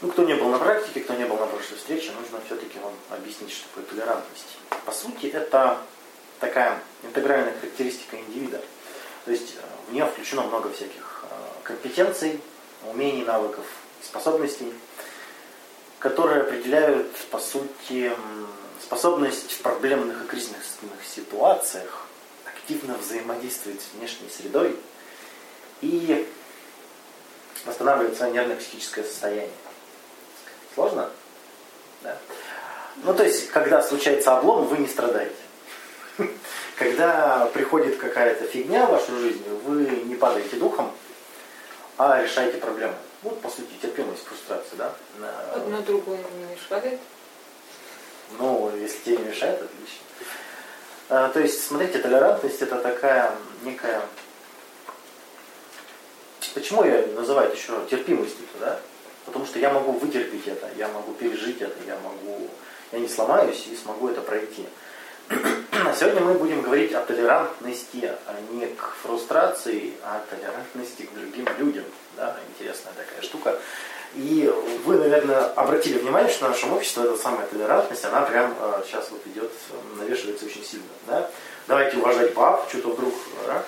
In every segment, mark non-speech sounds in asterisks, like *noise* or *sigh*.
Ну, кто не был на практике, кто не был на прошлой встрече, нужно все-таки вам объяснить, что такое толерантность. По сути, это такая интегральная характеристика индивида. То есть э, в нее включено много всяких э, компетенций, умений, навыков, способностей, которые определяют, по сути, способность в проблемных и кризисных ситуациях активно взаимодействовать с внешней средой и восстанавливать свое нервно-психическое состояние. Сложно? Да. Ну, то есть, когда случается облом, вы не страдаете. *laughs* Когда приходит какая-то фигня в вашу жизнь, вы не падаете духом, а решаете проблему. Вот, по сути, терпимость, фрустрация, да? Одно другому не мешает? Ну, если тебе не мешает, отлично. А, то есть, смотрите, толерантность это такая некая... Почему я называю это еще терпимостью, да? Потому что я могу вытерпеть это, я могу пережить это, я могу... Я не сломаюсь и смогу это пройти. *clears throat* Сегодня мы будем говорить о толерантности, а не к фрустрации, а о толерантности к другим людям. Да? Интересная такая штука. И вы, наверное, обратили внимание, что в нашем обществе эта самая толерантность, она прям э, сейчас вот идет, навешивается очень сильно. Да? Давайте уважать баб, что-то вдруг, да?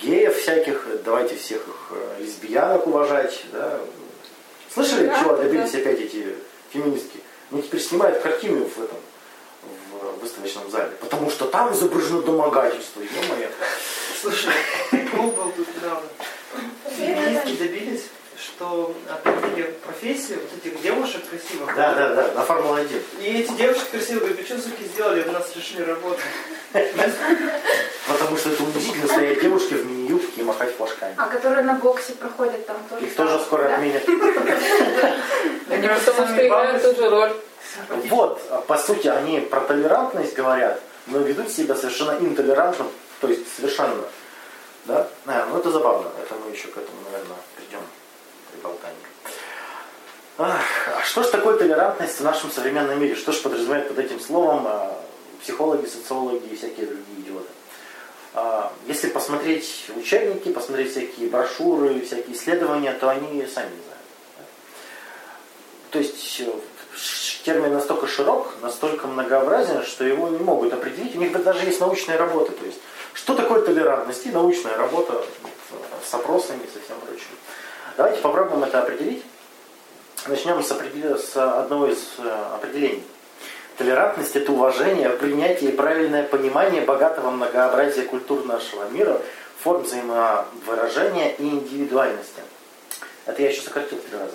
геев всяких, давайте всех их э, лесбиянок уважать. Да? Слышали, да, чего добились да. опять эти феминистки? Они теперь снимают картины в этом в выставочном зале, потому что там изображено домогательство, ё-моё. Слушай, *laughs* прикол был тут недавно. Феминистки добились что определили профессию вот этих девушек красивых. Да, да, да, на Формула-1. И эти девушки красивые говорят, что, суки, сделали, у нас решили работу. *laughs* Потому что это унизительно стоять девушки в мини-юбке и махать флажками. А которые на боксе проходят там тоже. Их тоже скоро отменят. *laughs* Они потому что играют ту же роль. Вот, по сути, они про толерантность говорят, но ведут себя совершенно интолерантно, то есть совершенно. Да? А, ну это забавно, это мы еще к этому, наверное, придем при болтании. Ах, а что же такое толерантность в нашем современном мире? Что же подразумевает под этим словом а, психологи, социологи и всякие другие идиоты? А, если посмотреть учебники, посмотреть всякие брошюры, всякие исследования, то они сами не знают. То есть э, термин настолько широк, настолько многообразен, что его не могут определить. У них даже есть научные работы. То есть, что такое толерантность и научная работа с опросами и со всем прочим. Давайте попробуем это определить. Начнем с, определ... с одного из э, определений. Толерантность – это уважение, принятие и правильное понимание богатого многообразия культур нашего мира, форм взаимовыражения и индивидуальности. Это я еще сократил три раза.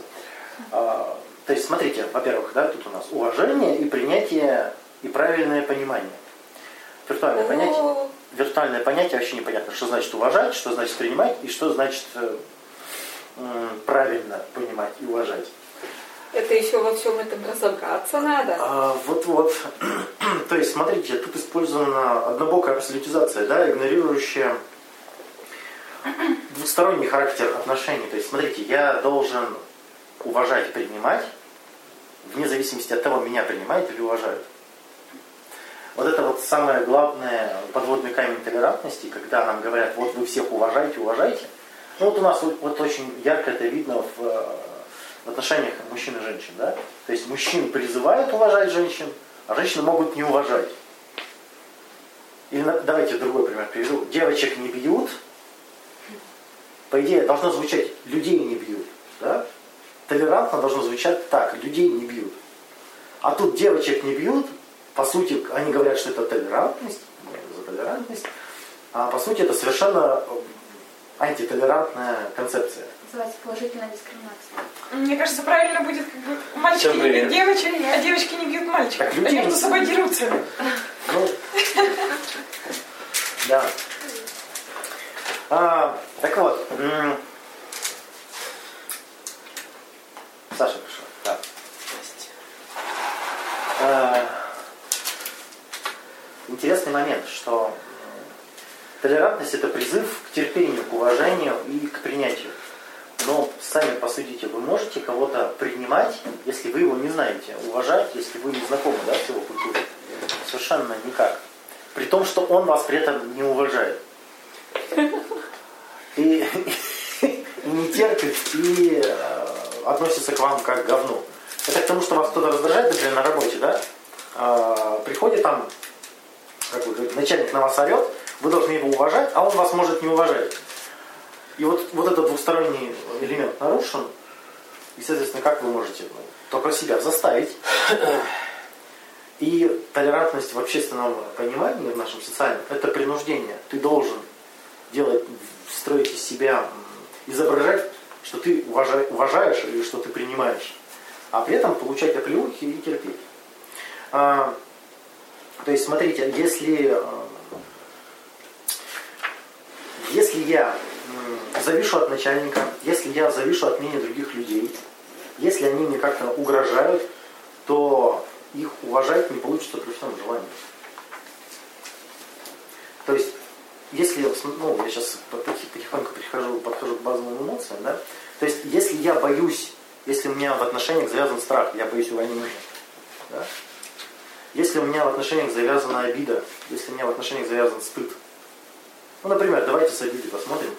А, то есть, смотрите, во-первых, да, тут у нас уважение и принятие и правильное понимание. Виртуальное понятие, виртуальное понятие вообще непонятно, что значит уважать, что значит принимать и что значит э, правильно понимать и уважать. Это еще во всем этом разобраться надо. А, вот-вот. *clears throat* То есть, смотрите, тут использована однобокая абсолютизация, да, игнорирующая *clears throat* двусторонний характер отношений. То есть, смотрите, я должен уважать, принимать, вне зависимости от того, меня принимают или уважают. Вот это вот самое главное подводный камень толерантности, когда нам говорят, вот вы всех уважаете, уважайте. Ну вот у нас вот, вот очень ярко это видно в, в отношениях мужчин и женщин. Да? То есть мужчин призывают уважать женщин, а женщины могут не уважать. Или давайте другой пример приведу. Девочек не бьют. По идее, должно звучать людей не бьют. Да? Толерантно должно звучать так, людей не бьют. А тут девочек не бьют, по сути, они говорят, что это толерантность, за толерантность, а по сути это совершенно антитолерантная концепция. Называется положительная дискриминация. Мне кажется, правильно будет как бы мальчики не бьют девочек, а девочки не бьют мальчиков. Так, люди... Они между собой дерутся. Ну, да. А, так вот. Саша пришел. Да. А, интересный момент, что Толерантность – это призыв к терпению, к уважению и к принятию. Но сами посудите, вы можете кого-то принимать, если вы его не знаете, уважать, если вы не знакомы да, с его культурой? Совершенно никак. При том, что он вас при этом не уважает. И, и не терпит, и э, относится к вам как к говну. Это к тому, что вас кто-то раздражает, например, на работе, да? А, приходит там, как вы начальник на вас орет, вы должны его уважать, а он вас может не уважать. И вот, вот этот двусторонний элемент нарушен, и, соответственно, как вы можете ну, только себя заставить. *coughs* И толерантность в общественном понимании, в нашем социальном, это принуждение. Ты должен делать, строить из себя, изображать, что ты уважаешь или что ты принимаешь, а при этом получать оплеухи и терпеть. А, то есть, смотрите, если, э, если я завишу от начальника, если я завишу от мнения других людей, если они мне как-то угрожают, то их уважать не получится при всем желании. То есть, если, ну, я сейчас потихоньку прихожу, подхожу к базовым эмоциям, да, то есть, если я боюсь, если у меня в отношениях завязан страх, я боюсь увольнения, да, если у меня в отношениях завязана обида, если у меня в отношениях завязан стыд, ну, например, давайте с обидой посмотрим.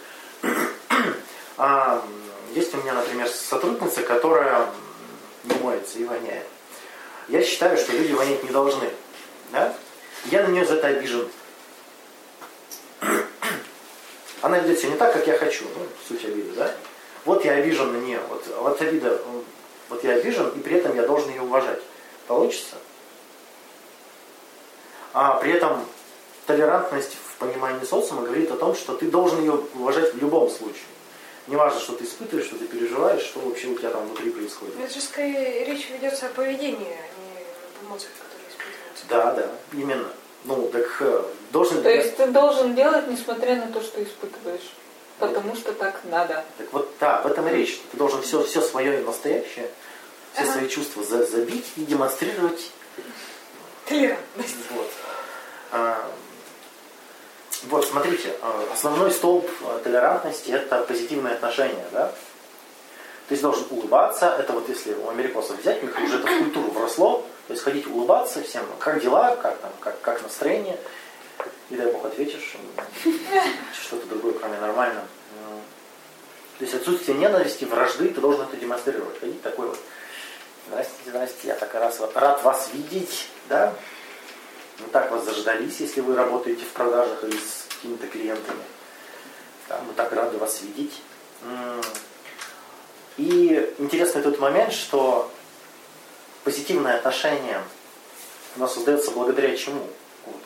А, есть у меня, например, сотрудница, которая не моется и воняет. Я считаю, что люди вонять не должны. Да? Я на нее за это обижен. Она ведет себя не так, как я хочу. Ну, суть обиды, да? Вот я обижен на нее. Вот, вот обида, вот я обижен, и при этом я должен ее уважать. Получится? А при этом толерантность в понимании социума говорит о том, что ты должен ее уважать в любом случае. Неважно, что ты испытываешь, что ты переживаешь, что вообще у тебя там внутри происходит. Это же скорее речь ведется о поведении, а не об эмоциях, которые испытываются. Да, да, именно. Ну, так э, должен... То есть ты должен делать, несмотря на то, что испытываешь. Потому что так надо. Так вот, да, в этом и речь. Ты должен все, все свое настоящее, все ага. свои чувства забить и демонстрировать. Толерантность. Вот. А, вот, смотрите, а, основной столб а, толерантности – это позитивное отношение, да? То есть должен улыбаться, это вот если у американцев взять, у них уже это в культуру вросло, то есть ходить улыбаться всем, как дела, как там, как, как настроение, и дай бог ответишь, что-то другое, кроме нормально. То есть отсутствие ненависти, вражды, ты должен это демонстрировать. Ходить такой вот, здрасте, здрасте, я так раз рад вас видеть, да? Мы так вас заждались, если вы работаете в продажах или с какими-то клиентами. Да, мы так рады вас видеть. И интересный тот момент, что позитивное отношение у нас создается благодаря чему? Вот.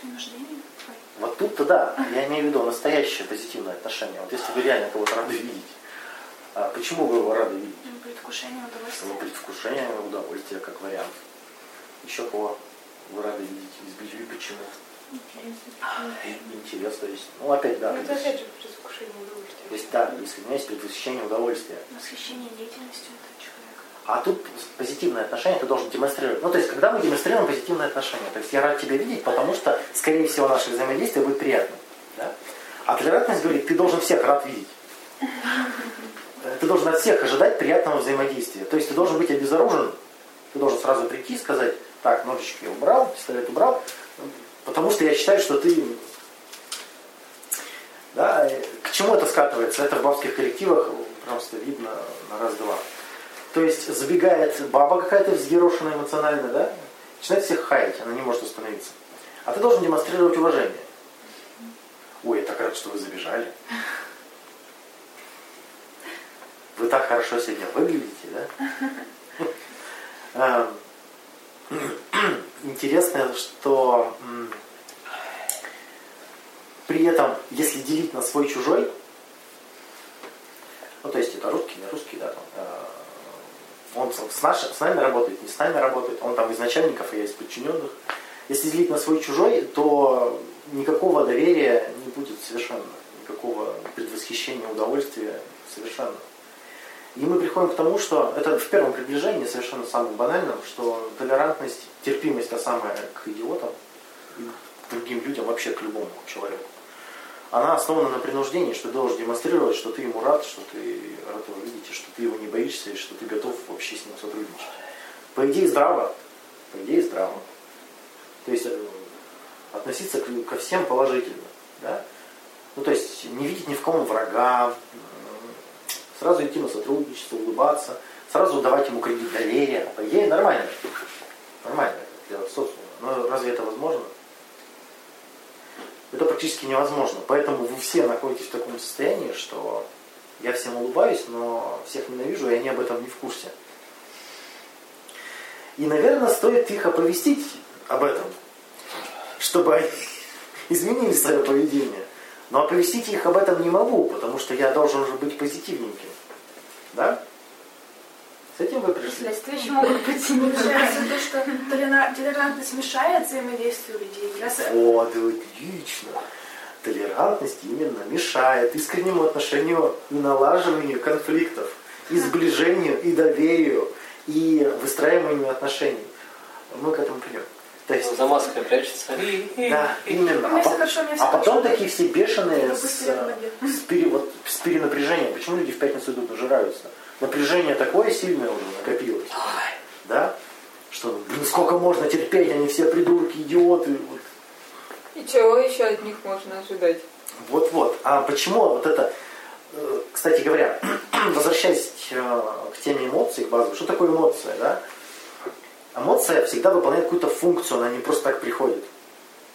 Принуждение? Вот тут-то да, я имею в виду настоящее позитивное отношение. Вот если вы реально кого-то рады видеть, а почему вы его рады видеть? Ну, предвкушение удовольствия. Ну, предвкушение удовольствия, как вариант. Еще кого вы рады видеть из белья? Почему? Интерес, то есть, ну опять, да. Ну, это опять же предвкушение удовольствия. То есть, да, если у меня есть предвосхищение удовольствия. Восхищение деятельностью этого человека. А тут позитивное отношение ты должен демонстрировать. Ну, то есть, когда мы демонстрируем позитивное отношение, то есть я рад тебя видеть, потому что, скорее всего, наше взаимодействие будет приятным. Да? А толерантность говорит, ты должен всех рад видеть. Ты должен от всех ожидать приятного взаимодействия. То есть ты должен быть обезоружен, ты должен сразу прийти и сказать, так, ножички убрал, пистолет убрал, потому что я считаю, что ты... Да, к чему это скатывается? Это в бабских коллективах просто видно на раз-два. То есть забегает баба какая-то взъерошенная эмоционально, да, начинает всех хаять, она не может остановиться. А ты должен демонстрировать уважение. Ой, я так рад, что вы забежали. Вы так хорошо сегодня выглядите, да? *laughs* интересно, что при этом, если делить на свой-чужой, ну, то есть это русский, не русский, да, там, э, он с, наш, с нами работает, не с нами работает, он там из начальников, и я из подчиненных. Если делить на свой-чужой, то никакого доверия не будет совершенно, никакого предвосхищения удовольствия совершенно. И мы приходим к тому, что это в первом приближении совершенно самым банальным, что толерантность, терпимость та самая к идиотам к другим людям, вообще к любому человеку, она основана на принуждении, что ты должен демонстрировать, что ты ему рад, что ты рад его видеть, что ты его не боишься, и что ты готов вообще с ним сотрудничать. По идее здраво. По идее здраво. То есть э, относиться ко всем положительно. Да? Ну, то есть не видеть ни в ком врага, сразу идти на сотрудничество, улыбаться, сразу давать ему кредит доверия. По идее нормально. Нормально для социума. Но разве это возможно? Это практически невозможно. Поэтому вы все находитесь в таком состоянии, что я всем улыбаюсь, но всех ненавижу, и они об этом не в курсе. И, наверное, стоит их оповестить об этом, чтобы они *laughs* изменили свое поведение. Но оповестить их об этом не могу, потому что я должен уже быть позитивненьким. Да? С этим вы пришли? Следствия еще могут быть. Получается то, что толерантность мешает взаимодействию людей. Вот, отлично. Толерантность именно мешает искреннему отношению и налаживанию конфликтов, и сближению, и доверию, и выстраиванию отношений. Мы к этому придем. То есть, за маской прячется. Да, именно. А, хорошо, а потом такие все бешеные с, с, пере, вот, с перенапряжением. Почему люди в пятницу идут нажираются? Напряжение такое сильное уже накопилось. Да? Что, блин, сколько можно терпеть, они все придурки, идиоты. И чего еще от них можно ожидать? Вот-вот. А почему вот это, э, кстати говоря, *clears throat* возвращаясь э, к теме эмоций, к базовой, что такое эмоция, да? Эмоция всегда выполняет какую-то функцию, она не просто так приходит.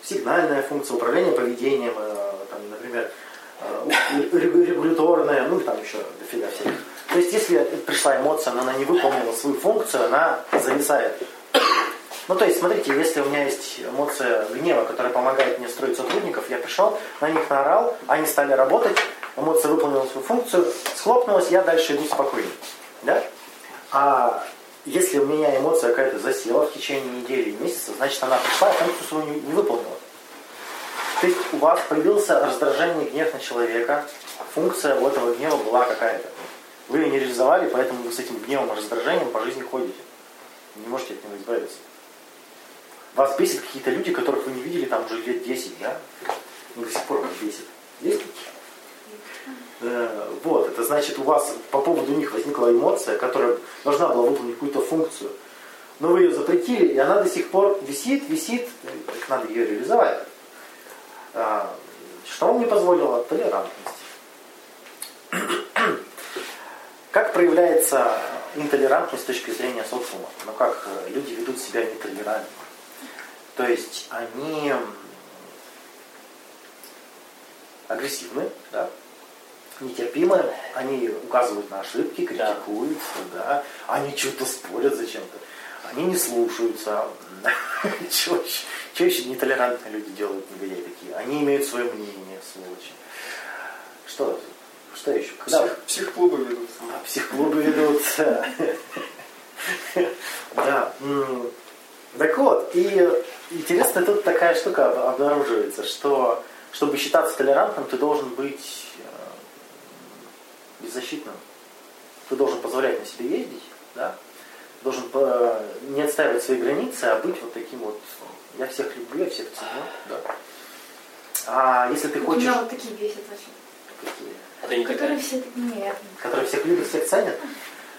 Сигнальная функция, управление поведением, э, там, например, регуляторная, ну там еще дофига всяких. То есть, если пришла эмоция, но она не выполнила свою функцию, она зависает. Ну, то есть, смотрите, если у меня есть эмоция гнева, которая помогает мне строить сотрудников, я пришел, на них наорал, они стали работать, эмоция выполнила свою функцию, схлопнулась, я дальше иду спокойно. Да? А если у меня эмоция какая-то засела в течение недели и месяца, значит, она пришла, а функцию свою не, не выполнила. То есть у вас появился раздражение, гнев на человека, функция у этого гнева была какая-то. Вы ее не реализовали, поэтому вы с этим гневом и раздражением по жизни ходите. Не можете от него избавиться. Вас бесит какие-то люди, которых вы не видели там уже лет 10, да? И до сих пор вас бесит. Есть э, вот, это значит, у вас по поводу них возникла эмоция, которая должна была выполнить какую-то функцию. Но вы ее запретили, и она до сих пор висит, висит, так надо ее реализовать. А, что вам не позволило? Толерантность. *clears throat* Как проявляется интолерантность с точки зрения социума? Ну как э, люди ведут себя нетолерантно? То есть они агрессивны, да? Нетерпимы, они указывают на ошибки, критикуют, да. да, они что-то спорят зачем-то, они не слушаются. *laughs* Чего еще нетолерантные люди делают, негодяи такие? Они имеют свое мнение, сволочи. Что? Что еще? Когда... Псих, психклубы ведут. А, психклубы ведут. Да. Так вот, и интересно, тут такая штука обнаруживается, что чтобы считаться толерантным, ты должен быть э, беззащитным. Ты должен позволять на себе ездить, да? Ты должен не отстаивать свои границы, а быть вот таким вот, я всех люблю, я всех ценю, да? А если ты хочешь... Меня вот такие бесят вообще. Какие? Ты не которые все нет. Которые всех любят, всех ценят?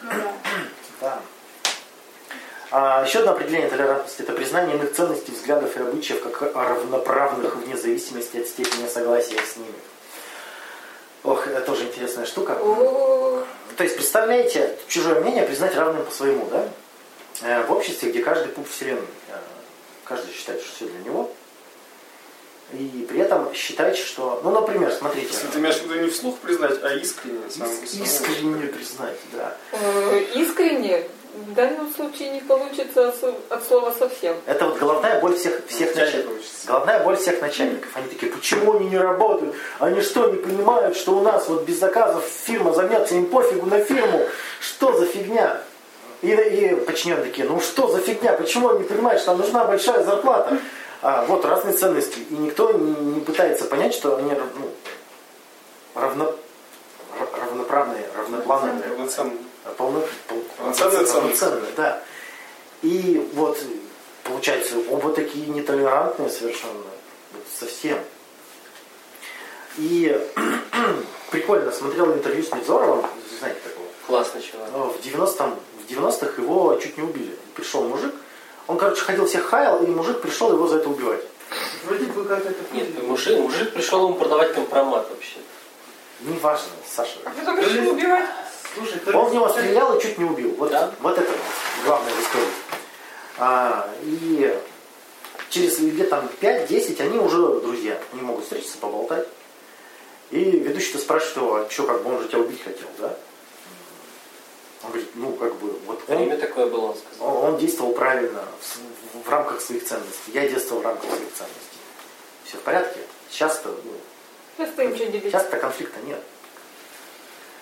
Ну да. Да. А еще одно определение толерантности – это признание иных ценностей, взглядов и обычаев как равноправных вне зависимости от степени согласия с ними. Ох, это тоже интересная штука. То есть, представляете, чужое мнение признать равным по своему, да? Э, в обществе, где каждый пуп вселенной, э, каждый считает, что все для него, и при этом считать, что, ну, например, смотрите. Если ты имеешь в виду не вслух признать, а искренне. Сам, искренне признать, да. Э, искренне в данном случае не получится от слова совсем. Это вот головная боль всех, всех начальников. Головная боль всех начальников. Они такие, почему они не работают? Они что, не понимают, что у нас вот без заказов фирма замнется, им пофигу на фирму. Что за фигня? И, и подчиненные такие, ну что за фигня? Почему они не понимают, что нам нужна большая зарплата? А, вот разные ценности. И никто не, не пытается понять, что они ну, равно, равноправные, равноплановые. Равноценные. Полно, полноценные, полноценные, да. И вот получается, оба такие нетолерантные совершенно. Вот совсем. И *clears throat* прикольно смотрел интервью с Невзоровым, знаете такого? Классный человек. В 90-м, в 90-х его чуть не убили. Пришел мужик, он, короче, ходил всех хаял, и мужик пришел его за это убивать. Вроде бы как это... Нет, мужик, мужик пришел ему продавать компромат вообще. Неважно, Саша. А потом решил убивать? Слушай, Он в него стрелял и чуть не убил. Вот, Да? вот это вот главное в истории. А, и через лет там 5-10 они уже друзья. Они могут встретиться, поболтать. И ведущий-то спрашивает его, а что, как бы он же тебя убить хотел, да? Он говорит, ну, как бы, вот он, Время такое было, он сказал. он, он действовал правильно в, в- в рамках своих ценностей. Я действовал в рамках своих ценностей. Все в порядке. Сейчас-то, ну. Сейчас-то конфликта нет.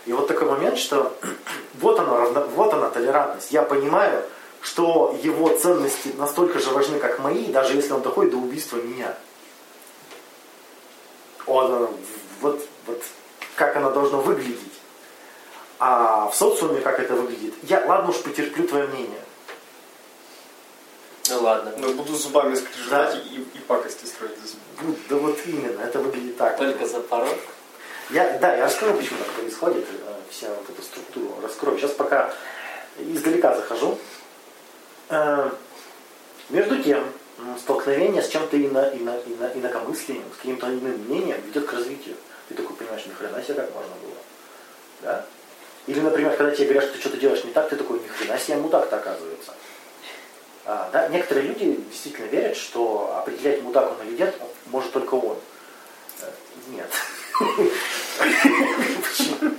И вот такой момент, что *clears throat* вот она, вот она толерантность. Я понимаю, что его ценности настолько же важны, как мои, даже если он доходит до убийства меня. Он, э, вот, вот как она должна выглядеть. А в социуме как это выглядит? Я, ладно уж, потерплю твое мнение. Ну ладно. Но буду зубами скрежетать Да. и, и пакости строить за собой. Ну, да вот именно, это выглядит так. Только за порог. Я, да, я раскрою, почему так происходит, э, вся вот эту структуру раскрою. Сейчас пока издалека захожу. Э, Между тем, столкновение с чем-то ино, ино, ино, инакомыслием, с каким-то иным мнением ведет к развитию. Ты такой понимаешь, ни хрена себе как можно было. Да? Или, например, когда тебе говорят, что ты что-то делаешь не так, ты такой, ни хрена себе мудак-то оказывается. А, да? Некоторые люди действительно верят, что определять, мудак он или нет, может только он. Э, Нет. *laughs* Почему?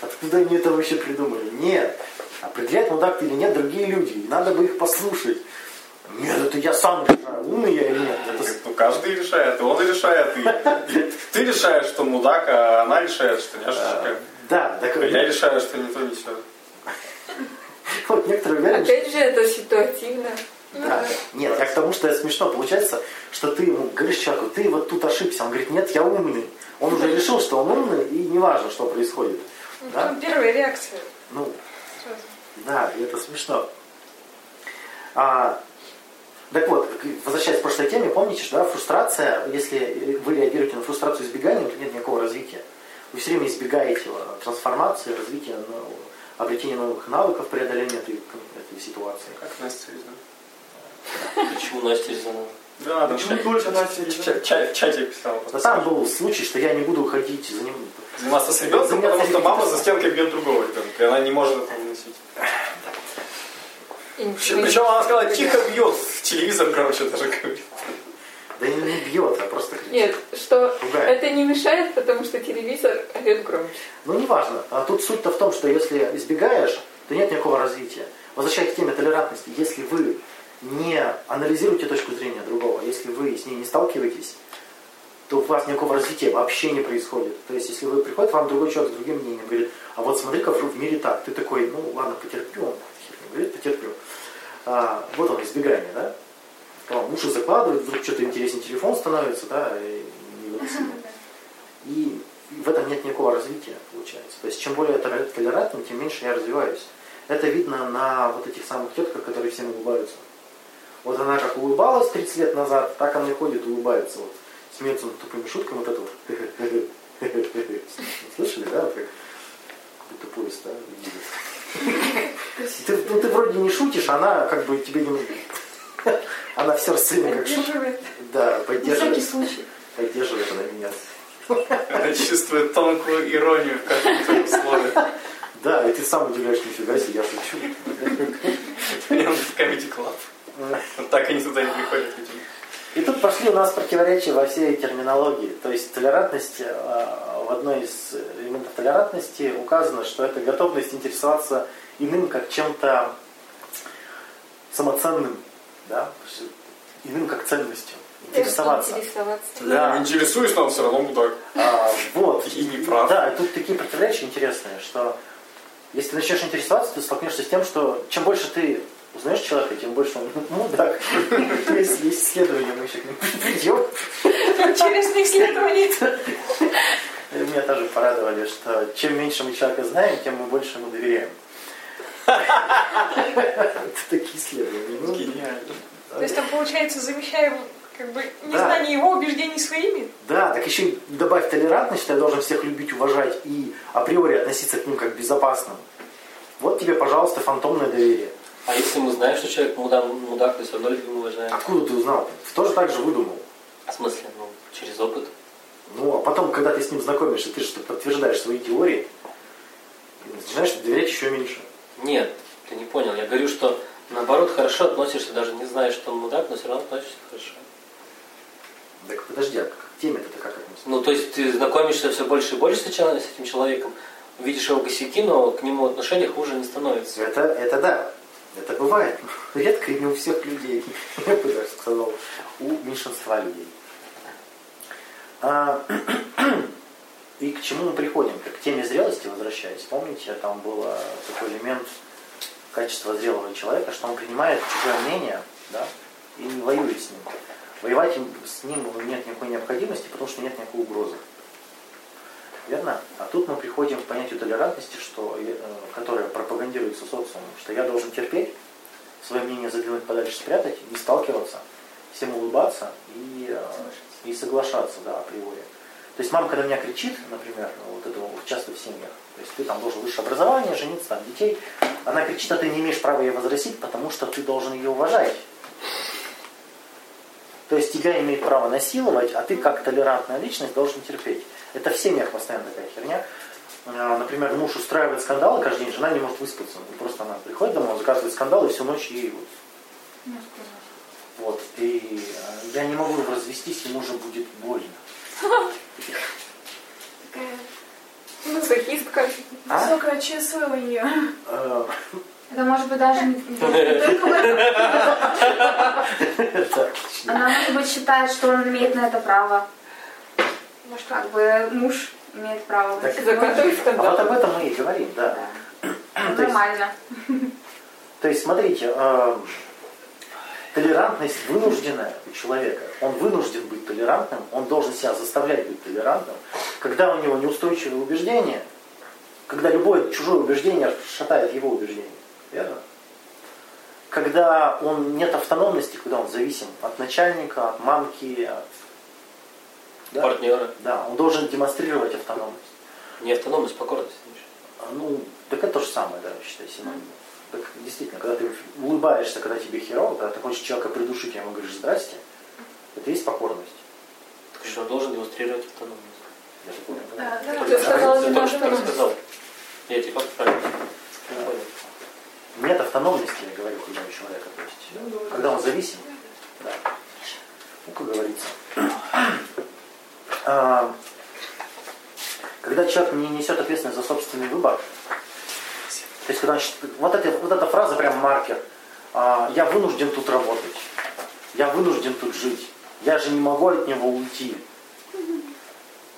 Откуда они это вообще придумали? Нет. Определять мудак ты или нет другие люди. И надо бы их послушать. Нет, это я сам решаю, умный я или нет. Это Ну, каждый решает, и он решает. И ты решаешь, что мудак, а она решает, что няшечка. Да, так А я решаю, что не то, не все. вот некоторые уверены, Опять же, это ситуативно. Да. Нет, я к тому, что это смешно. Получается, что ты ему говоришь человеку, ты вот тут ошибся. Он говорит, нет, я умный. Он уже решил, что он умный, и неважно, что происходит. Да? Ну, Первая реакция. Ну, Сразу. Да, и это смешно. А, так вот, возвращаясь к прошлой теме, помните, что да, фрустрация, если вы реагируете на фрустрацию избеганием, то нет никакого развития. Вы все время избегаете трансформации, развития, ну, обретения новых навыков преодоления этой, этой ситуации. Как Настя Резина. Почему Настя Резанова? Да, там Почему только Настя Резина? ча- ча- чатик писал. Но там был случай, что я не буду ходить за ним. Заниматься с ребенком, потому что мама за стенкой бьет другого ребенка, и она не может этого выносить. Причем она сказала, тихо бьет. Телевизор, короче, даже говорит. Да не, не бьет, а просто кричит. Нет, что Пугает. это не мешает, потому что телевизор орет громче. Ну, неважно. А тут суть-то в том, что если избегаешь, то нет никакого развития. Возвращаясь к теме толерантности, если вы не анализируете точку зрения другого, если вы с ней не сталкиваетесь, то у вас никакого развития вообще не происходит. То есть, если вы приходит вам другой человек с другим мнением, говорит, а вот смотри-ка, в в мире так. Ты такой, ну ладно, потерплю, он говорит, потерплю. А, вот он, избегание, да? Там уши закладывает, вдруг что-то интереснее телефон становится, да, и. *laughs* И в этом нет никакого развития, получается. То есть, чем более я толер- толерантен, тем меньше я развиваюсь. Это видно на вот этих самых тетках, которые всем улыбаются. Вот она как улыбалась 30 лет назад, так она и ходит, улыбается. Вот. Смеется над тупыми шутками, вот это вот. *laughs* Слышали, да? Вот как будто поезд, да. Ты, ну, ты вроде не шутишь, она как бы тебе не... Она все расценена как. Поддерживает. Да, На всякий поддерживает. случай. Поддерживает она меня. Она чувствует тонкую иронию в слове. Да, и ты сам удивляешь, нифига себе, я шучу. Прям в Comedy Club. *laughs* Так они туда и приходят. И тут пошли у нас противоречия во всей терминологии. То есть толерантность, э, в одной из элементов толерантности указано, что это готовность интересоваться иным как чем-то самоценным, да? иным как ценностью. Интересоваться. Интересоваться. Да. Интересуюсь, но он все равно мудак. А, вот. И не прав. Да, и тут такие противоречия интересные, что если начнешь интересоваться, ты столкнешься с тем, что чем больше ты узнаешь человека, тем больше он *laughs* мудак. Есть, есть исследования, мы еще к ним придем. Интересное исследование. И Меня тоже порадовали, что чем меньше мы человека знаем, тем мы больше ему доверяем. Это такие исследования. Ну, Гениально. То есть там, получается, замещаем как бы Да. незнание его убеждений своими. Да, так еще и добавь толерантность, что я должен всех любить, уважать и априори относиться к ним как к безопасным. Вот тебе, пожалуйста, фантомное доверие. А если мы знаем, что человек мудак, мудак то все равно любим уважаем? Откуда ты узнал? Тоже так же выдумал. В смысле, ну, через опыт. Ну, а потом, когда ты с ним знакомишься, ты же подтверждаешь свои теории. начинаешь доверять еще меньше. Нет, ты не понял. Я говорю, что наоборот хорошо относишься, даже не знаешь, что он мудак, но все равно относишься хорошо. Так подожди, а к теме-то как относится? Ну, то есть ты знакомишься все больше и больше с этим человеком, видишь его косяки, но к нему отношение хуже не становится. Это, это да. Это бывает. Редко и не у всех людей. *laughs* Я бы даже сказал, у меньшинства людей. А, *clears throat* и к чему мы приходим? К теме зрелости возвращаясь. Помните, там был такой элемент качества зрелого человека, что он принимает чужое мнение да, и не воюет с ним. Воевать с ним нет никакой необходимости, потому что нет никакой угрозы. Верно? А тут мы приходим к понятию толерантности, что, э, которое пропагандируется социумом, что я должен терпеть, свое мнение задвинуть подальше, спрятать, не сталкиваться, всем улыбаться и, э, и соглашаться, да, априори. То есть мама, когда меня кричит, например, вот это часто в семьях, то есть ты там должен высшее образование, жениться, там, детей, она кричит, а ты не имеешь права ей возразить, потому что ты должен ее уважать. То есть тебя имеет право насиловать, а ты как толерантная личность должен терпеть. Это в семьях постоянно такая херня. А, например, муж устраивает скандалы каждый день, жена не может выспаться. Просто она приходит домой, заказывает скандалы, и всю ночь ей вот. Вот. И а, я не могу развестись, ему же будет больно. Такая мазохистка. Высокое ЧСВ у нее. Э, это может быть даже не, только. *laughs* Она, может быть, считает, что он имеет на это право. Может, как бы муж имеет право. Так, а вот об этом мы и говорим, да. да. *clears throat* Нормально. То есть, смотрите, э, толерантность вынужденная у человека. Он вынужден быть толерантным, он должен себя заставлять быть толерантным. Когда у него неустойчивые убеждения, когда любое чужое убеждение шатает его убеждение. Верно? Когда он нет автономности, когда он зависим от начальника, от мамки, от да? партнера. Да, он должен демонстрировать автономность. Не автономность, покорность. А, ну, так это то же самое, да, считай, синоним. Так действительно, когда ты улыбаешься, когда тебе херово, когда ты хочешь человека придушить, ему говоришь здрасте, это есть покорность. Так что он должен демонстрировать автономность. Я же понял. Да, да, ты сказал немножко. сказал. Я тебе правильно. Нет автономности, я говорю, когда у человека. То есть, когда он зависим. Да. Ну, как говорится. А, когда человек не несет ответственность за собственный выбор, то есть, когда, вот, эта, вот эта фраза прям маркер. А, я вынужден тут работать. Я вынужден тут жить. Я же не могу от него уйти.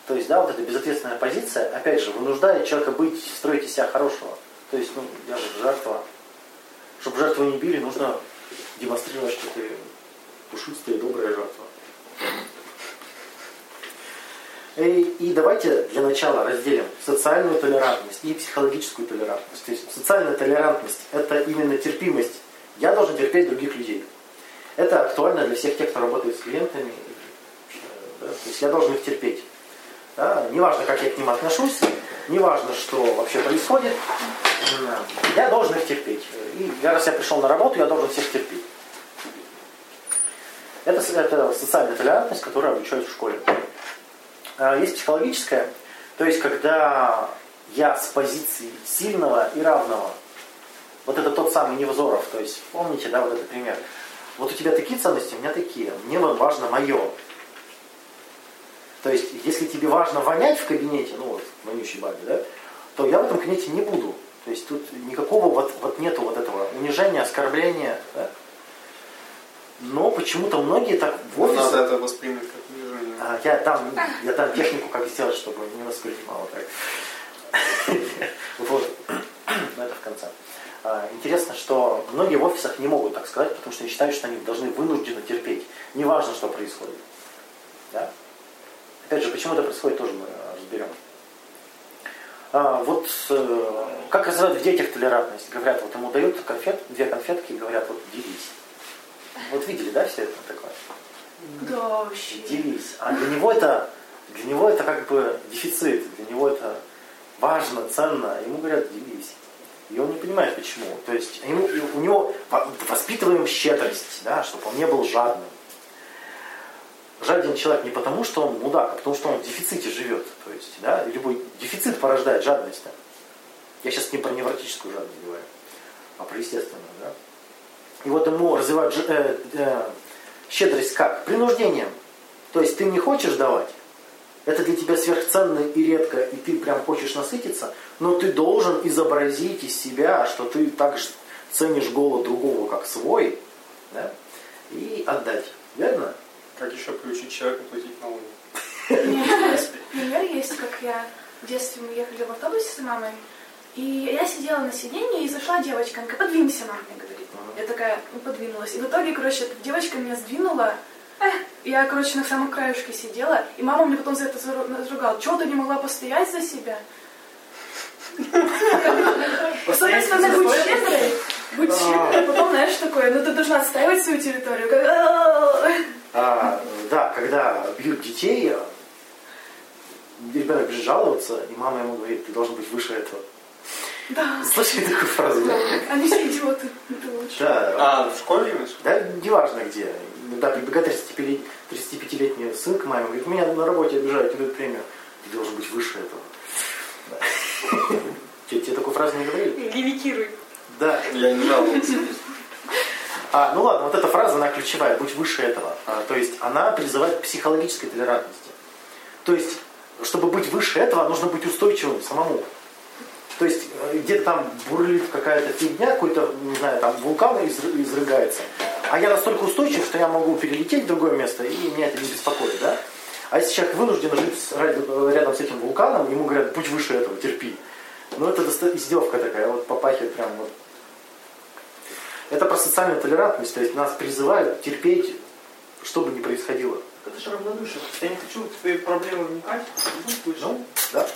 То есть, да, вот эта безответственная позиция, опять же, вынуждает человека быть, строить из себя хорошего. То есть, ну, я же жертва. Чтобы жертву не били, нужно демонстрировать, что ты пушистая и добрая жертва. И, и давайте для начала разделим социальную толерантность и психологическую толерантность. То есть социальная толерантность – это именно терпимость. Я должен терпеть других людей. Это актуально для всех тех, кто работает с клиентами. Да? То есть я должен их терпеть. Да? Неважно, как я к ним отношусь, неважно, что вообще происходит, я должен их терпеть. И раз я пришел на работу, я должен всех терпеть. Это, это социальная толерантность, которую обучают в школе. А, есть психологическая, то есть когда я с позиции сильного и равного, вот это тот самый Невзоров, то есть помните, да, вот этот пример. Вот у тебя такие ценности, у меня такие, мне важно мое. То есть, если тебе важно вонять в кабинете, ну вот, вонючей бабе, да, то я в этом кабинете не буду. То есть тут никакого вот, вот нету вот этого унижения, оскорбления. Да? Но почему-то многие так в офисе... Надо это воспринимать а, я дам, я дам технику, как сделать, чтобы не воспринимало так. Вот. Но это в конце. А, интересно, что многие в офисах не могут так сказать, потому что они считают, что они должны вынужденно терпеть. Неважно, что происходит. Да? Опять же, почему это происходит, тоже мы разберем. А, вот э, как развивать в детях толерантность? Говорят, вот ему дают конфет, две конфетки и говорят, вот делись. Вот видели, да, все это такое? Да, вообще. Делись. А для него это, для него это как бы дефицит, для него это важно, ценно. Ему говорят, делись. И он не понимает, почему. То есть ему, у него воспитываем щедрость, да, чтобы он не был жадным. Жаден человек не потому, что он мудак, а потому что он в дефиците живет. То есть, да, любой дефицит порождает жадность. Я сейчас не про невротическую жадность говорю, а про естественную, да? И вот ему развивать э, э, щедрость как? Принуждением. То есть ты не хочешь давать, это для тебя сверхценно и редко, и ты прям хочешь насытиться, но ты должен изобразить из себя, что ты так же ценишь голод другого, как свой, да? и отдать. Верно? Как еще приучить человека платить налоги? Пример есть, как я в детстве мы ехали в автобусе с мамой, и я сидела на сиденье, и зашла девочка, она говорит, подвинься, мама мне говорит. Я такая, ну, подвинулась. И в итоге, короче, эта девочка меня сдвинула, я, короче, на самом краешке сидела, и мама мне потом за это заругала. Чего ты не могла постоять за себя? Надо быть щедрой. Быть щедрой, а потом, знаешь, такое, ну ты должна отстаивать свою территорию. А, да, когда бьют детей, ребенок же жалуется, и мама ему говорит, ты должен быть выше этого. Да. Слышали такую фразу? Да? Они все идиоты. Это лучше. Да. А, в школе? Да, неважно где. Да, прибегает 35-летний сын к маме, говорит, меня на работе обижают, тебе премию. Ты должен быть выше этого. *laughs* Тебе такую фразу не говорили? Левитируй. Да. Я не жаловался. А, ну ладно, вот эта фраза, она ключевая, будь выше этого. А, то есть она призывает к психологической толерантности. То есть, чтобы быть выше этого, нужно быть устойчивым самому. То есть э, где-то там бурлит какая-то фигня, какой-то, не знаю, там вулкан изрыгается. А я настолько устойчив, что я могу перелететь в другое место, и меня это не беспокоит, да? А если человек вынужден жить рядом с этим вулканом, ему говорят, будь выше этого, терпи. Ну это издевка такая, вот попахивает прям вот это про социальную толерантность, то есть нас призывают терпеть, что бы ни происходило. Это же равнодушие. Я не хочу в твои проблемы вникать, Ну, да.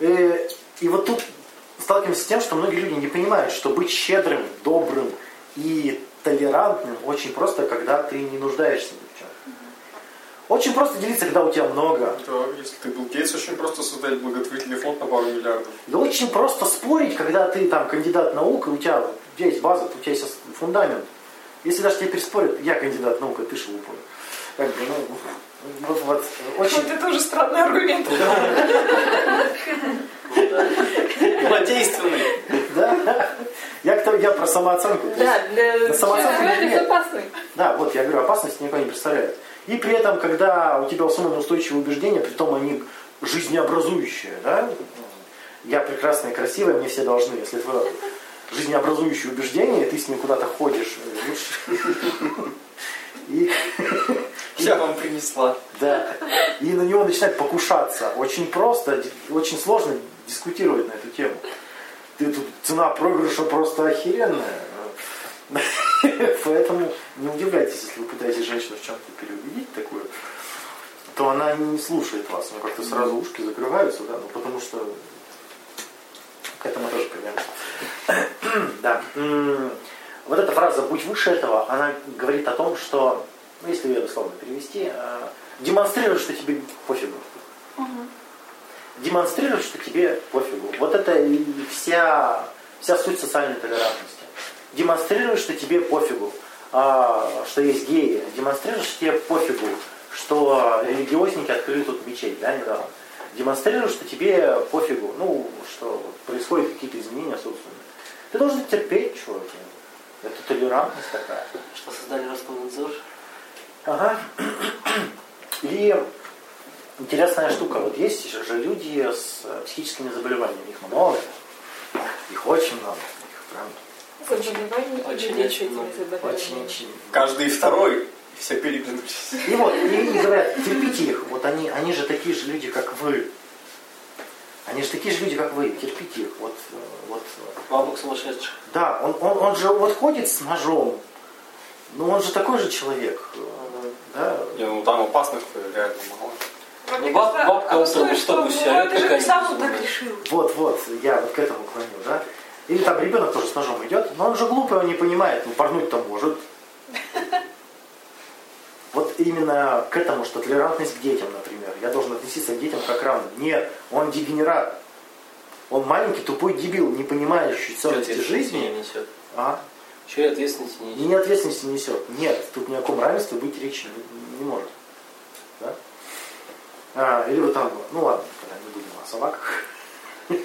И, э, и вот тут сталкиваемся с тем, что многие люди не понимают, что быть щедрым, добрым и толерантным очень просто, когда ты не нуждаешься ни в чем. Очень просто делиться, когда у тебя много. Да, если ты был Гейтс, очень просто создать благотворительный фонд на пару миллиардов. И очень просто спорить, когда ты там кандидат наук, и у тебя, у тебя есть база, у тебя есть фундамент. Если даже тебе переспорят, я кандидат наук, а ты шелупой. Как бы, ну, вот, вот, очень... Вот это уже странный аргумент. Злодейственный. Да. Я, кто, я про самооценку. Да, для человека опасный. Да, вот я говорю, опасности никто не представляет. И при этом, когда у тебя условно устойчивые убеждения, при том они жизнеобразующие, да, я прекрасная и красивая, мне все должны. Если твое жизнеобразующее убеждение, и ты с ним куда-то ходишь, и... Я вам принесла. Да. И на него начинает покушаться. Очень просто, очень сложно дискутировать на эту тему. Ты тут цена проигрыша просто охеренная. Поэтому не удивляйтесь, если вы пытаетесь женщину в чем-то переубедить такую, то она не слушает вас. У нее как-то сразу ушки закрываются, да, ну, потому что к этому тоже придем. да. Вот эта фраза «будь выше этого», она говорит о том, что, ну, если ее дословно перевести, э, демонстрирует, что тебе пофигу. Угу. Демонстрирует, что тебе пофигу. Вот это и вся, вся суть социальной толерантности демонстрируешь, что тебе пофигу, а, что есть геи, демонстрируешь, что тебе пофигу, что религиозники открыли тут мечеть, да, недавно. Демонстрируешь, что тебе пофигу, ну, что происходят какие-то изменения собственные. Ты должен терпеть, чуваки. Это толерантность такая. Что создали Роскомнадзор? Ага. И интересная штука. Вот есть же люди с психическими заболеваниями. Их много. Их очень много. Их прям Заболеваний очень, очень, Очень, очень. Каждый второй все переглянулись. И вот, и, и говорят, терпите их. Вот они, они же такие же люди, как вы. Они же такие же люди, как вы. Терпите их. Вот, вот. Бабок сумасшедших. Да, он, он, он же вот ходит с ножом. Но он же такой же человек. Да? Не, ну там опасных реально мало. Ну, баб, бабка а что, что, что, это же сам так решил. Вот, вот, я вот к этому клоню, да? Или там ребенок тоже с ножом идет, но он же глупый, он не понимает, ну порнуть-то может. Вот именно к этому, что толерантность к детям, например. Я должен относиться к детям как равно. Нет, он дегенерат. Он маленький, тупой дебил, не понимающий ценности жизни. Не несет. А? Че ответственности не несет? Не ответственности несет. Нет, тут ни о каком равенстве быть речи не, не может. Да? А, или вот там, ну ладно, тогда не будем о собаках. *laughs*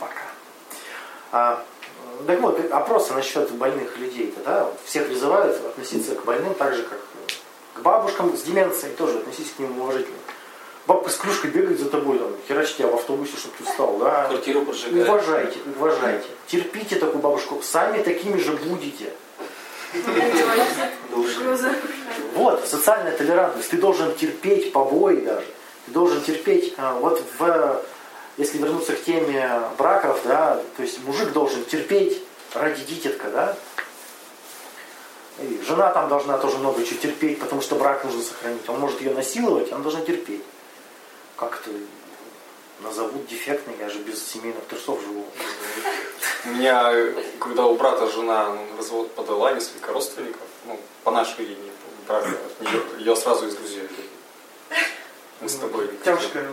Пока. А, так вот, опросы насчет больных людей-то, да, всех призывают относиться к больным так же, как к бабушкам с деменцией, тоже относиться к ним уважительно. Бабка с кружкой бегает за тобой, там, херачит тебя в автобусе, чтобы ты встал, да. Квартиру поджигает. Уважайте, уважайте. Терпите такую бабушку. Сами такими же будете. Вот, социальная толерантность. Ты должен терпеть побои даже. Должен терпеть, а, вот в, если вернуться к теме браков, да, то есть мужик должен терпеть ради дитятка, да. И жена там должна тоже много чего терпеть, потому что брак нужно сохранить. Он может ее насиловать, она должна терпеть. Как это назовут дефектной, я же без семейных трусов живу. У меня, когда у брата жена ну, развод подала несколько родственников, ну, по нашей линии брака, ее, ее сразу из друзей Мы с тобой. Тяжкое.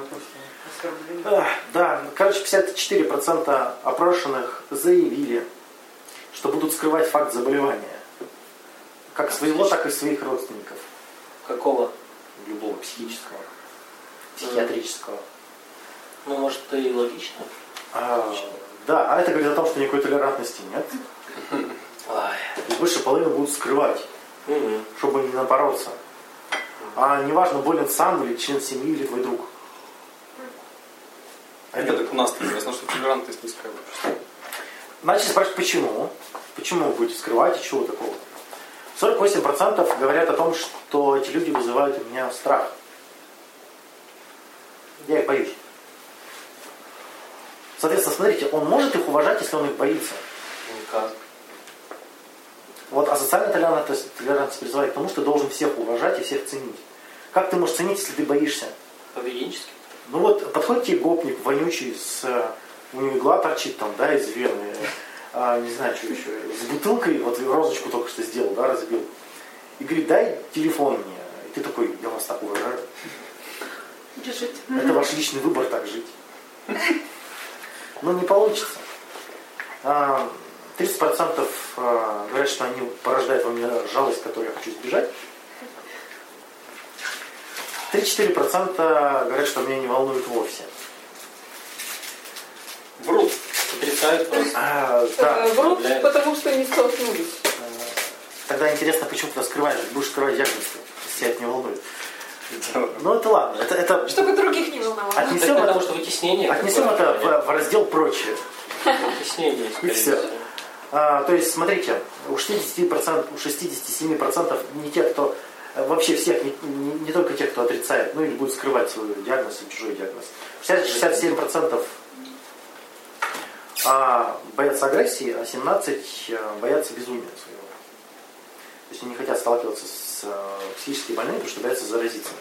Да, короче, 54% опрошенных заявили, что будут скрывать факт заболевания. Как своего, так и своих родственников. Какого? Любого психического, психиатрического. Ну, может, это и логично. А, да, а это говорит о том, что никакой толерантности нет. И выше половины будут скрывать, чтобы не напороться. А неважно, болен сам или член семьи, или твой друг. А это так у нас известно, что толерантность в обществе. Начали спрашивать, почему? Почему вы будете скрывать и чего такого? 48% говорят о том, что эти люди вызывают у меня страх. Я их боюсь. Соответственно, смотрите, он может их уважать, если он их боится. Никак. Вот, а социальная толерантность, толерантность призывает к тому, что ты должен всех уважать и всех ценить. Как ты можешь ценить, если ты боишься? Поведенчески. Ну вот, подходит тебе гопник вонючий, с, у него игла торчит там, да, из вены, а, не знаю, что еще, с бутылкой, вот розочку только что сделал, да, разбил. И говорит, дай телефон мне. И ты такой, я вас так уважаю. Держите. Это ваш личный выбор так жить. *laughs* Но не получится. А, 30% а, говорят, что они порождают во мне жалость, которую я хочу избежать. 3-4% говорят, что меня не волнует вовсе. Врут. Отрицают просто. А, да. Э, Врут, потому что не столкнулись. Тогда интересно, почему ты скрываешь, будешь скрывать диагноз, если тебя это не волнует. Ну это ладно, это, это Чтобы других не волновало. Отнесем, потому это, что вытеснение. отнесем это в, в раздел прочее. Вытеснение, скорее всё. А, то есть, смотрите, у 60%, у 67% не те, кто э, вообще всех, не, не- не только те, кто отрицает, ну или будет скрывать свой диагноз и чужой диагноз. 60, 67% а, боятся агрессии, а 17% э, боятся безумия своего. То есть они не хотят сталкиваться с э, психически больными, потому что боятся заразиться.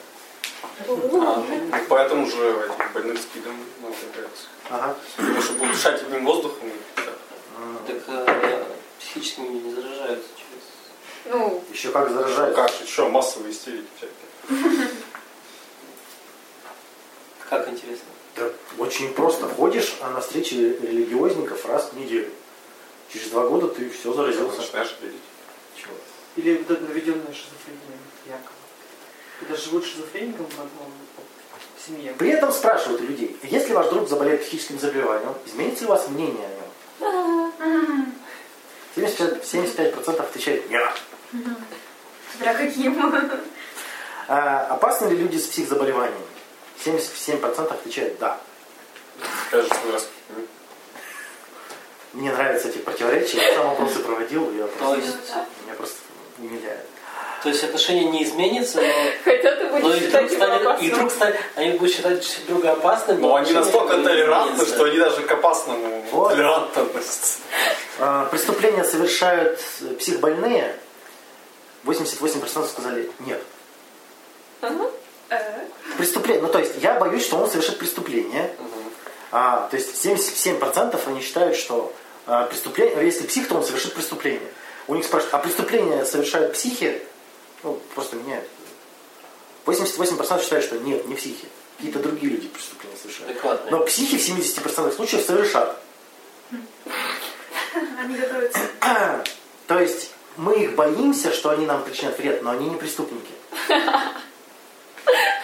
А, поэтому же этих больных спидом ну, появляется. Ага. Потому что будут дышать любым воздухом. и так. Э, психически не заражаются через... Ну, Еще как Ну заражают. как что, массовые истерики всякие. Как интересно. Да, очень просто. Ходишь а на встречи религиозников раз в неделю. Через два года ты все заразился. Начинаешь верить. Чего? Или вот это наведенная шизофрения, якобы. Когда живут шизофреником в одном семье. При этом спрашивают у людей, если ваш друг заболеет психическим заболеванием, изменится ли у вас мнение? 75%, 75% отвечают нет. Смотря каким. А опасны ли люди с психзаболеваниями? 77% отвечают да. Раз. Мне нравятся эти противоречия. Я сам опросы проводил, я То просто, меня просто умиляет. То есть отношения не изменятся, но, *laughs* хотя ты но будешь и считать станет, и опасным. вдруг станет, они будут считать друг друга опасными. Но они настолько толерантны, что они даже к опасному Вот. толерантно относятся. А, Преступления совершают психбольные. 88% сказали нет. Э, Преступление. Ну, то есть, я боюсь, что он совершит преступление. А, то есть, 77% они считают, что а, преступление, если псих, то он совершит преступление. У них спрашивают, а преступление совершают психи? Ну, просто меняют. 88% считают, что нет, не психи. Какие-то другие люди преступления совершают. Адекватные. Но психи в 70% случаев совершат. *laughs* Они готовятся. *clears throat* То есть, мы их боимся, что они нам причинят вред, но они не преступники.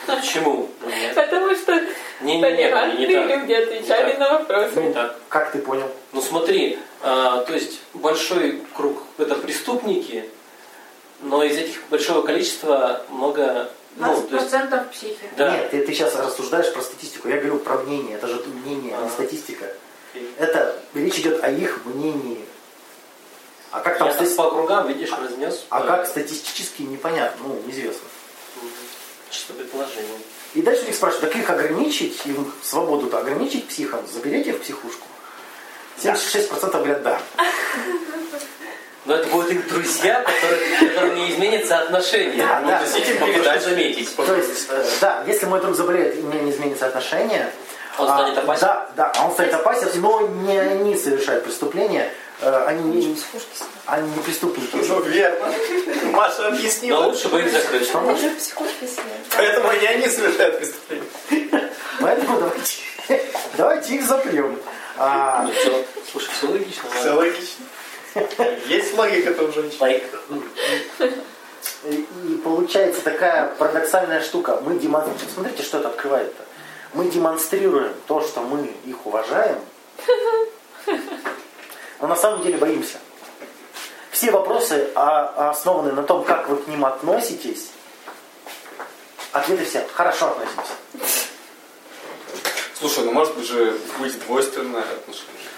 Почему? Потому что Не, не, не, не толерантные так. люди отвечали Не на вопросы. Не так. Как ты понял? Ну смотри, а, то есть большой круг это преступники, но из этих большого количества много... Ну, то есть, 20% психи. да. Нет, ты, ты сейчас рассуждаешь про статистику. Я говорю про мнение. Это же мнение, а не статистика. Это речь идет о их мнении. А как там Я стати- по кругам, видишь, разнес. А Да. как статистически непонятно, ну, неизвестно. Чисто предположение. И дальше их спрашивают, так их ограничить, им свободу-то ограничить психом, заберите их в психушку. 76% говорят да. *laughs* Но это будут их друзья, которые, которым не изменится отношение. Да, Ну, да. есть этим передать заметить. То есть, э, да, если мой друг заболеет, и мне не изменится отношение, Он станет а, опасен? Да, да, а он станет опасен, но не они совершают преступления, э, они не, они не преступники. Ну, верно. Маша Но объяснила. лучше бы их закрыть. Они же в психушке сидят. Поэтому они они совершают преступление. Поэтому давайте, давайте их запрем. А, Ну, всё. Слушай, все логично. Все логично. Есть логика-то у женщин. И, и получается такая парадоксальная штука. Мы демонстрируем, смотрите, что это открывает-то. Мы демонстрируем то, что мы их уважаем, но на самом деле боимся. Все вопросы а, основаны на том, как вы к ним относитесь. Ответы все хорошо относитесь. Слушай, ну может быть же быть двойственное отношение.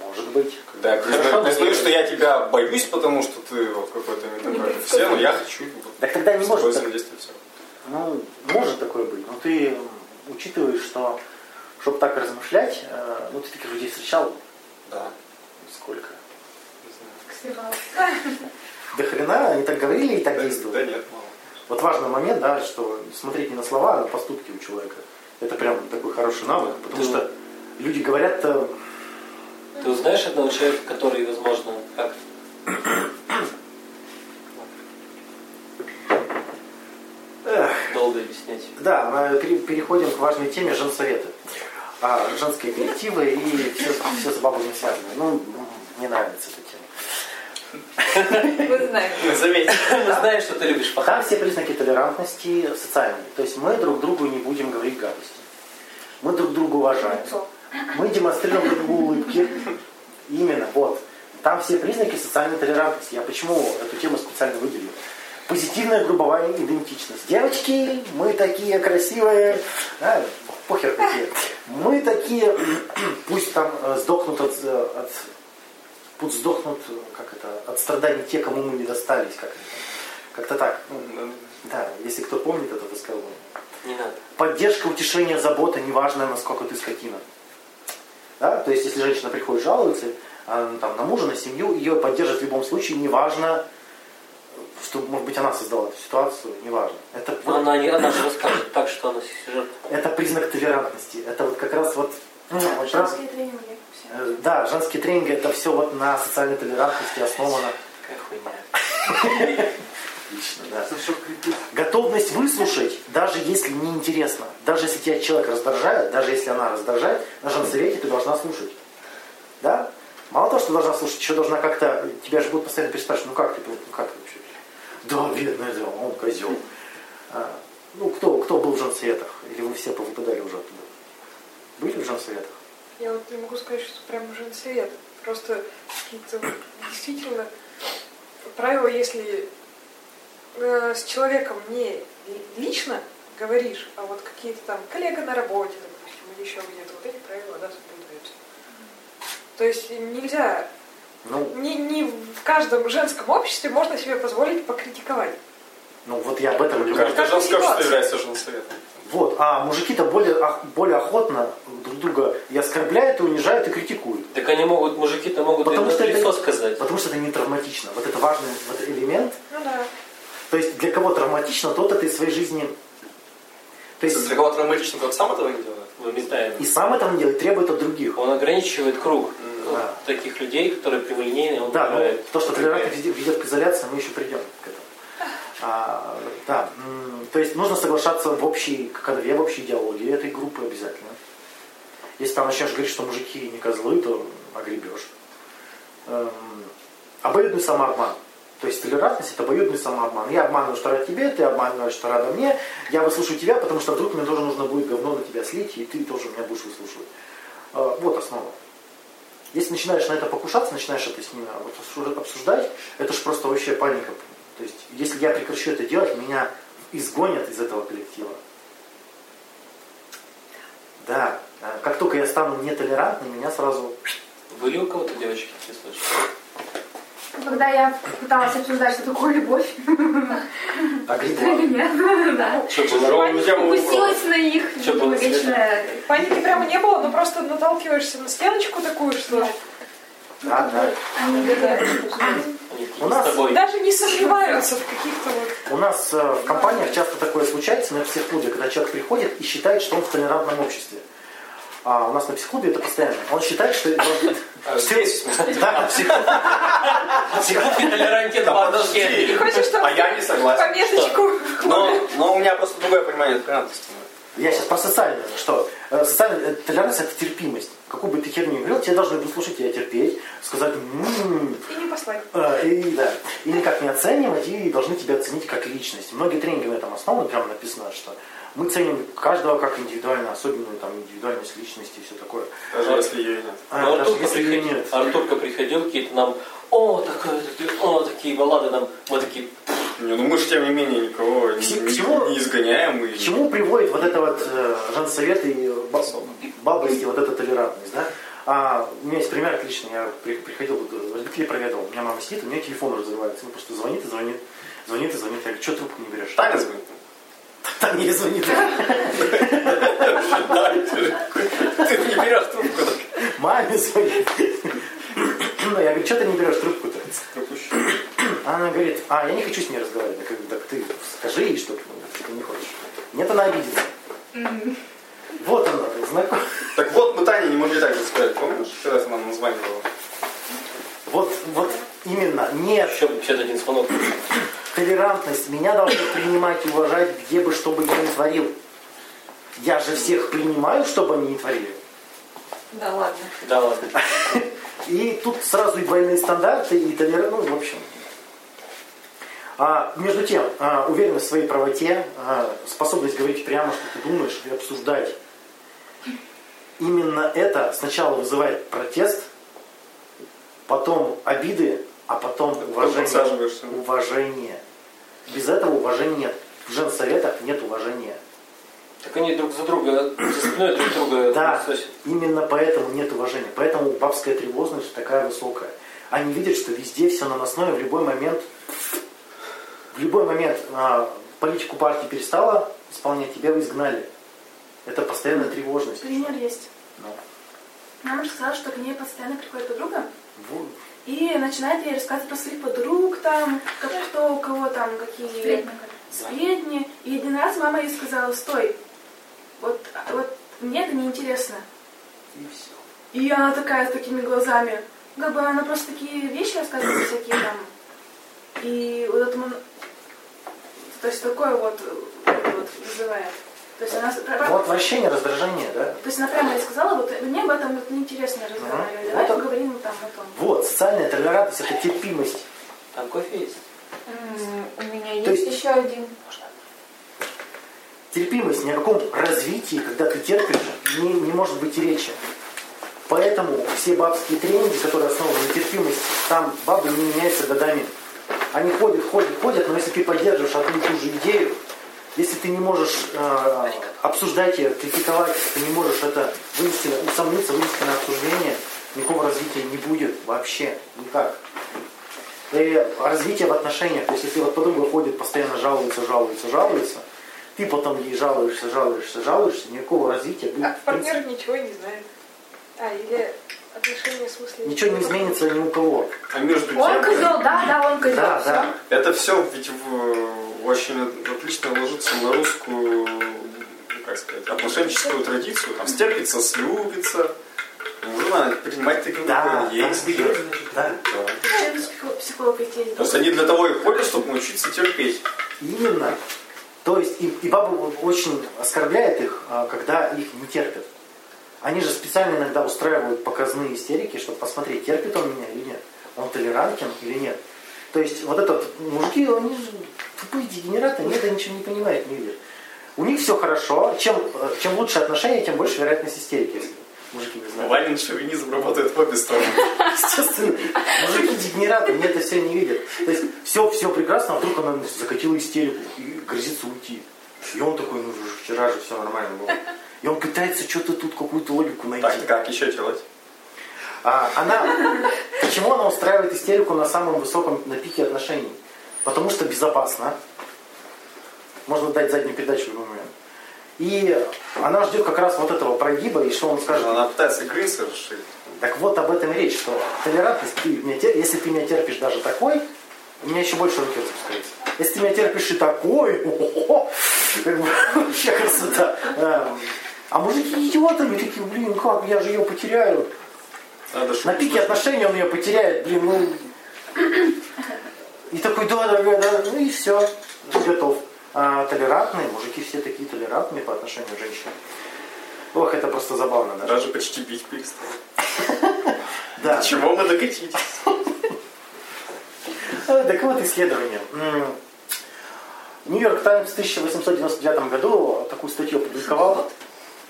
Может быть. Хорошо, признаю, что я тебя боюсь, потому что ты вот какой-то не такой, как все, но я хочу Так тогда не может так-. Ну, может такое быть, но ты учитываешь, что чтобы так размышлять, э, ну ты таких людей встречал Да, сколько? не знаю. До хрена, они так говорили и так Да, действовали. да нет, мало. Вот важный момент, да, что смотреть не на слова, а на поступки у человека. Это прям такой хороший навык, потому Да. что люди говорят-то, Ты узнаешь одного человека, который, возможно, как долго объяснять. да, мы пере- переходим к важной теме женсоветы. А, женские коллективы и все, все с бабами связано. Ну, м, мне нравится эта тема. Вы знаете. Мы заметили. Мы знаем, что ты любишь Там пахать. все признаки толерантности социальные. То есть мы друг другу не будем говорить гадости. Мы друг друга уважаем. Мы демонстрируем друг другу улыбки. Именно, вот. Там все признаки социальной толерантности. Я почему эту тему специально выделил? Позитивная групповая идентичность. Девочки, мы такие красивые, да, похер какие. Мы такие, *clears throat* пусть там э, сдохнут от, э, от пусть сдохнут, э, как это, от страданий те, кому мы не достались, как. Как-то так. Ну, да, если кто помнит это высказывание. Не надо. Поддержка, утешение, забота, неважно, насколько ты скотина. Да? То есть, если женщина приходит жалуется а, ну, там, на мужа, на семью, ее поддержат в любом случае, неважно, что, может быть, она создала эту ситуацию, неважно. Это, вот- она, не, она же расскажет так, что она жертва. это признак толерантности. Это вот как раз вот... ну, вот Женские тренинги. все. э, да, женский тренинг это все вот на социальной толерантности основано. Какая хуйня. Отлично, да. Готовность выслушать, даже если не интересно, даже если тебя человек раздражает, даже если она раздражает, на женсовете ты должна слушать. Да? Мало того, что должна слушать, еще должна как-то, тебя же будут постоянно переспрашивать, ну как ты, ну как ты вообще? Да, бедный, да, он козел. А, ну, кто, кто был в женсоветах? Или вы все повыпадали уже оттуда? Были в женсоветах? Я вот не могу сказать, что прям женсовет. Просто какие-то действительно правила, если э, с человеком не лично говоришь, а вот какие-то там коллега на работе, допустим, или еще где-то, вот эти правила, да, соблюдаются. То есть нельзя, Ну, не, не в каждом женском обществе можно себе позволить покритиковать. ну вот я об этом и говорю. Каждая женское общество является женсоветом. Вот, а мужики-то более, более охотно друг друга и оскорбляют, и унижают, и критикуют. Так они могут, мужики-то могут Потому что, лицо это, сказать. потому что это не травматично. Вот это важный вот элемент. Ну да. То есть для кого травматично, тот это из своей жизни... То есть Для кого травматично, тот сам этого не делает. Выметаем. и сам это не делает, требует от других. Он ограничивает круг Да. вот таких людей, которые прямолинейные, он Да, ну, то, что толерантность ведет к изоляции, мы еще придем к этому. А, да, то есть нужно соглашаться в общей канве, в общей идеологии этой группы обязательно. Если там начнешь говорить, что мужики не козлы, то огребешь. Эм, обоюдный самообман. То есть толерантность это обоюдный самообман. Я обманываю, что рад тебе, ты обманываешь, что рада мне. Я выслушаю тебя, потому что вдруг мне тоже нужно будет говно на тебя слить, и ты тоже меня будешь выслушивать. Э, вот основа. Если начинаешь на это покушаться, начинаешь это с ними обсуждать, это же просто вообще паника. То есть, если я прекращу это делать, меня изгонят из этого коллектива. Да, а как только я стану нетолерантным, меня сразу... Были у кого-то девочки такие случаи? Когда я пыталась обсуждать, что такое любовь. А Или нет? *laughs* Да. Упустилась на их Что было, вечно... Паники прямо не было, но просто наталкиваешься на стеночку такую, что Да, да. Они У нас- даже не сомневаются в каких-то вот... У нас э, в компаниях часто такое случается на психклубе, когда человек приходит и считает, что он в толерантном обществе. А у нас на психклубе это постоянно. Он считает, что... А, Здесь, в? Да, псих- Психологи толерантен вообще. подожди. А я не согласен. пометочку? Но, у меня просто другое понимание толерантности. Я сейчас про социальное, что э, социальная э, толерантность это терпимость. Какую бы ты херню ни говорил, тебе должны выслушать тебя терпеть, сказать «М-м-м», И не послать. э, и, да, и никак не оценивать, и должны тебя оценить как личность. Многие тренинги на этом основаны, прямо написано, что мы ценим каждого как индивидуально, особенную там, индивидуальность личности и все такое. Даже если ее нет. А, даже Артурка если ее приходил, нет. Артурка приходил, какие-то нам, о, такое, такие, о, такие баллады нам, мы такие, Не, ну мы же тем не менее никого К не, к чему- не изгоняем. И... К чему приводит вот это вот э, женсовет и ба- бабость и вот эта толерантность, да? А, у меня есть пример отличный. Я при- приходил, вот, э, родителей проведал. У меня мама сидит, у меня телефон разрывается. Он просто звонит и звонит, звонит и звонит. Я говорю, что трубку не берешь? Таня звонит. Таня не звонит. Ты не берешь трубку. Маме звонит. Ну, я говорю, что ты не берешь трубку-то? Она говорит, а, я не хочу с ней разговаривать. Я говорю, так ты скажи ей, что ты не хочешь. Нет, она обидится. Вот она, знаком. Так вот, мы Тане не могли так же сказать, помнишь? Когда ты нам названивала? Вот, вот именно, нет. еще 51 звонок. толерантность. Меня должны принимать и уважать, где бы что бы я ни творил. Я же всех принимаю, чтобы они не творили. Да ладно. Да ладно. *laughs* И тут сразу и двойные стандарты, и толерантность, ну, в общем. А, между тем, а, уверенность в своей правоте, а, способность говорить прямо, что ты думаешь, и обсуждать. Именно это сначала вызывает протест, потом обиды, а потом уважение. подсаживаешься. Уважение. Без этого уважения нет. В женсоветах нет уважения. Так они друг за друга, за спиной друг друга Да, сосят. именно поэтому нет уважения. Поэтому бабская тревожность такая высокая. Они видят, что везде все наносное, в любой момент, в любой момент а, политику партии перестала исполнять, тебя изгнали. Это постоянная тревожность. Пример есть. Ну, Мама сказала, что к ней постоянно приходит подруга вот. и начинает ей рассказывать про своих подруг, там, как кто у кого там, какие Сплетни. сплетни. И один раз мама ей сказала, стой, вот, вот мне это неинтересно. И все. И она такая с такими глазами. Как бы она просто такие вещи рассказывает всякие там. И вот это То есть такое вот, вот вызывает. То есть она... Ну, отвращение, раздражение, да? То есть она прямо ей сказала, вот мне об этом вот неинтересно разговаривать. Давай Вот поговорим там о том. Вот, социальная толерантность, это терпимость. Там кофе есть? У меня есть есть- еще один. терпимость, ни о каком развитии, когда ты терпишь, не, не может быть и речи. Поэтому все бабские тренинги, которые основаны на терпимости, там бабы не меняются годами. Они ходят, ходят, ходят, но если ты поддерживаешь одну и ту же идею, если ты не можешь э, обсуждать ее, критиковать, ты не можешь это вынести, усомниться, вынести на обсуждение, никакого развития не будет вообще, никак. И развитие в отношениях, то есть если вот подруга ходит, постоянно жалуется, жалуется, жалуется, ты потом ей жалуешься, жалуешься, жалуешься, никакого развития будет, А партнер ничего не знает. А, или отношения в смысле... ничего не изменится ни у кого. А между тем, Он козел, да, да, он козел. Да, да. это все ведь в- очень отлично ложится на русскую, ну, как сказать, отношенческую традицию. Там стерпится, слюбится. Нужно принимать таким, Да, да, есть. да. Да. Идти? То есть они для того и ходят, чтобы научиться терпеть. Именно. То есть и, и вот очень оскорбляет их, а, когда их не терпят. Они же специально иногда устраивают показные истерики, чтобы посмотреть, терпит он меня или нет. Он толерантен или нет. То есть вот этот мужики, они тупые дегенераты, они это ничего не понимают, не видят. У них все хорошо. Чем, э, чем лучше отношения, тем больше вероятность истерики. если. Мужики не знают. Ванин шовинизм работает в обе стороны. *laughs* Естественно, мужики дегенераты, они это все не видят. То есть все, все прекрасно, а вдруг она закатила истерику и грозится уйти. И он такой, ну вчера же все нормально было. И он пытается что-то тут какую-то логику найти. Так, как еще делать? А, она, почему она устраивает истерику на самом высоком, на пике отношений? Потому что безопасно. Можно дать заднюю передачу в любой момент. И она ждет как раз вот этого прогиба, и что он скажет. Она пытается игры совершить. Так вот об этом и речь, что толерантность, ты меня тер- если ты меня терпишь даже такой, у меня еще больше руки распускаются. Если ты меня терпишь и такой, *laughs* о-хо-хо, как бы, *laughs* вообще красота. Эм, А мужики идиотами такие, блин, как, я же ее потеряю. Надо На пике отношений он ее потеряет, блин, ну... И такой, да, дорогая, да, ну и все, готов. А толерантные, мужики все такие толерантные по отношению к женщинам. Ох, это просто забавно даже. Даже почти бить перестал. *laughs* Да. Чего мы докатились? А, *laughs* Так вот, исследование. Нью-Йорк Таймс в 1899 году такую статью опубликовал.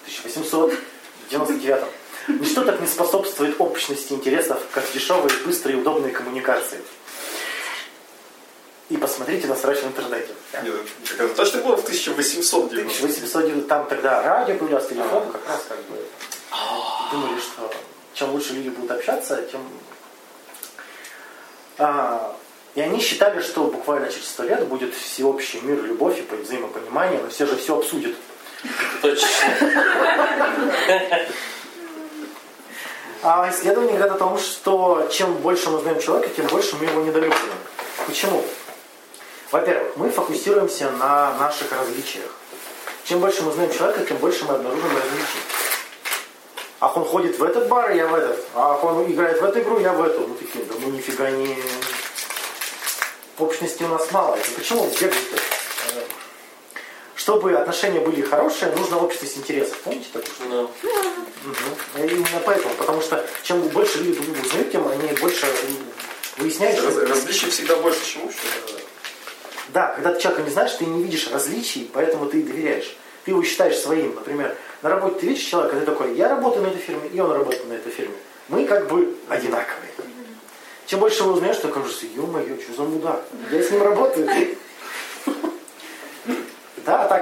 В 1899. Ничто так не способствует общности интересов, как дешевые, быстрые и удобные коммуникации. И посмотрите на срочно в интернете. Нет, так это точно было в 1890 1809, там тогда радио появлялось, телефон, как раз как бы думали, что чем лучше люди будут общаться, тем... А, и они считали, что буквально через сто лет будет всеобщий мир, любовь и взаимопонимание, но все же все обсудят. Точно. А исследования говорят о том, что чем больше мы знаем человека, тем больше мы его недолюбливаем. Почему? Во-первых, мы фокусируемся на наших различиях. Чем больше мы знаем человека, тем больше мы обнаружим различий. Ах, он ходит в этот бар, я в этот. Ах, он играет в эту игру, я в эту. Ну такие, да мы нифига не... Общности у нас мало. Это почему бегать-то? Чтобы отношения были хорошие, нужно общество с интересов. Помните такое? Ну, Мгм. И Именно поэтому, потому что чем больше люди друг друга узнают, тем они больше выясняют. Раз- что- Различий всегда больше, чем общего. Да, когда ты человека не знаешь, ты не видишь различий, поэтому ты и доверяешь. Ты его считаешь своим. Например, на работе ты видишь человека, ты такой, я работаю на этой фирме, и он работает на этой фирме. Мы как бы одинаковые. Чем больше его узнаешь, ты кажется, ё-моё, что за мудак? Я с ним работаю.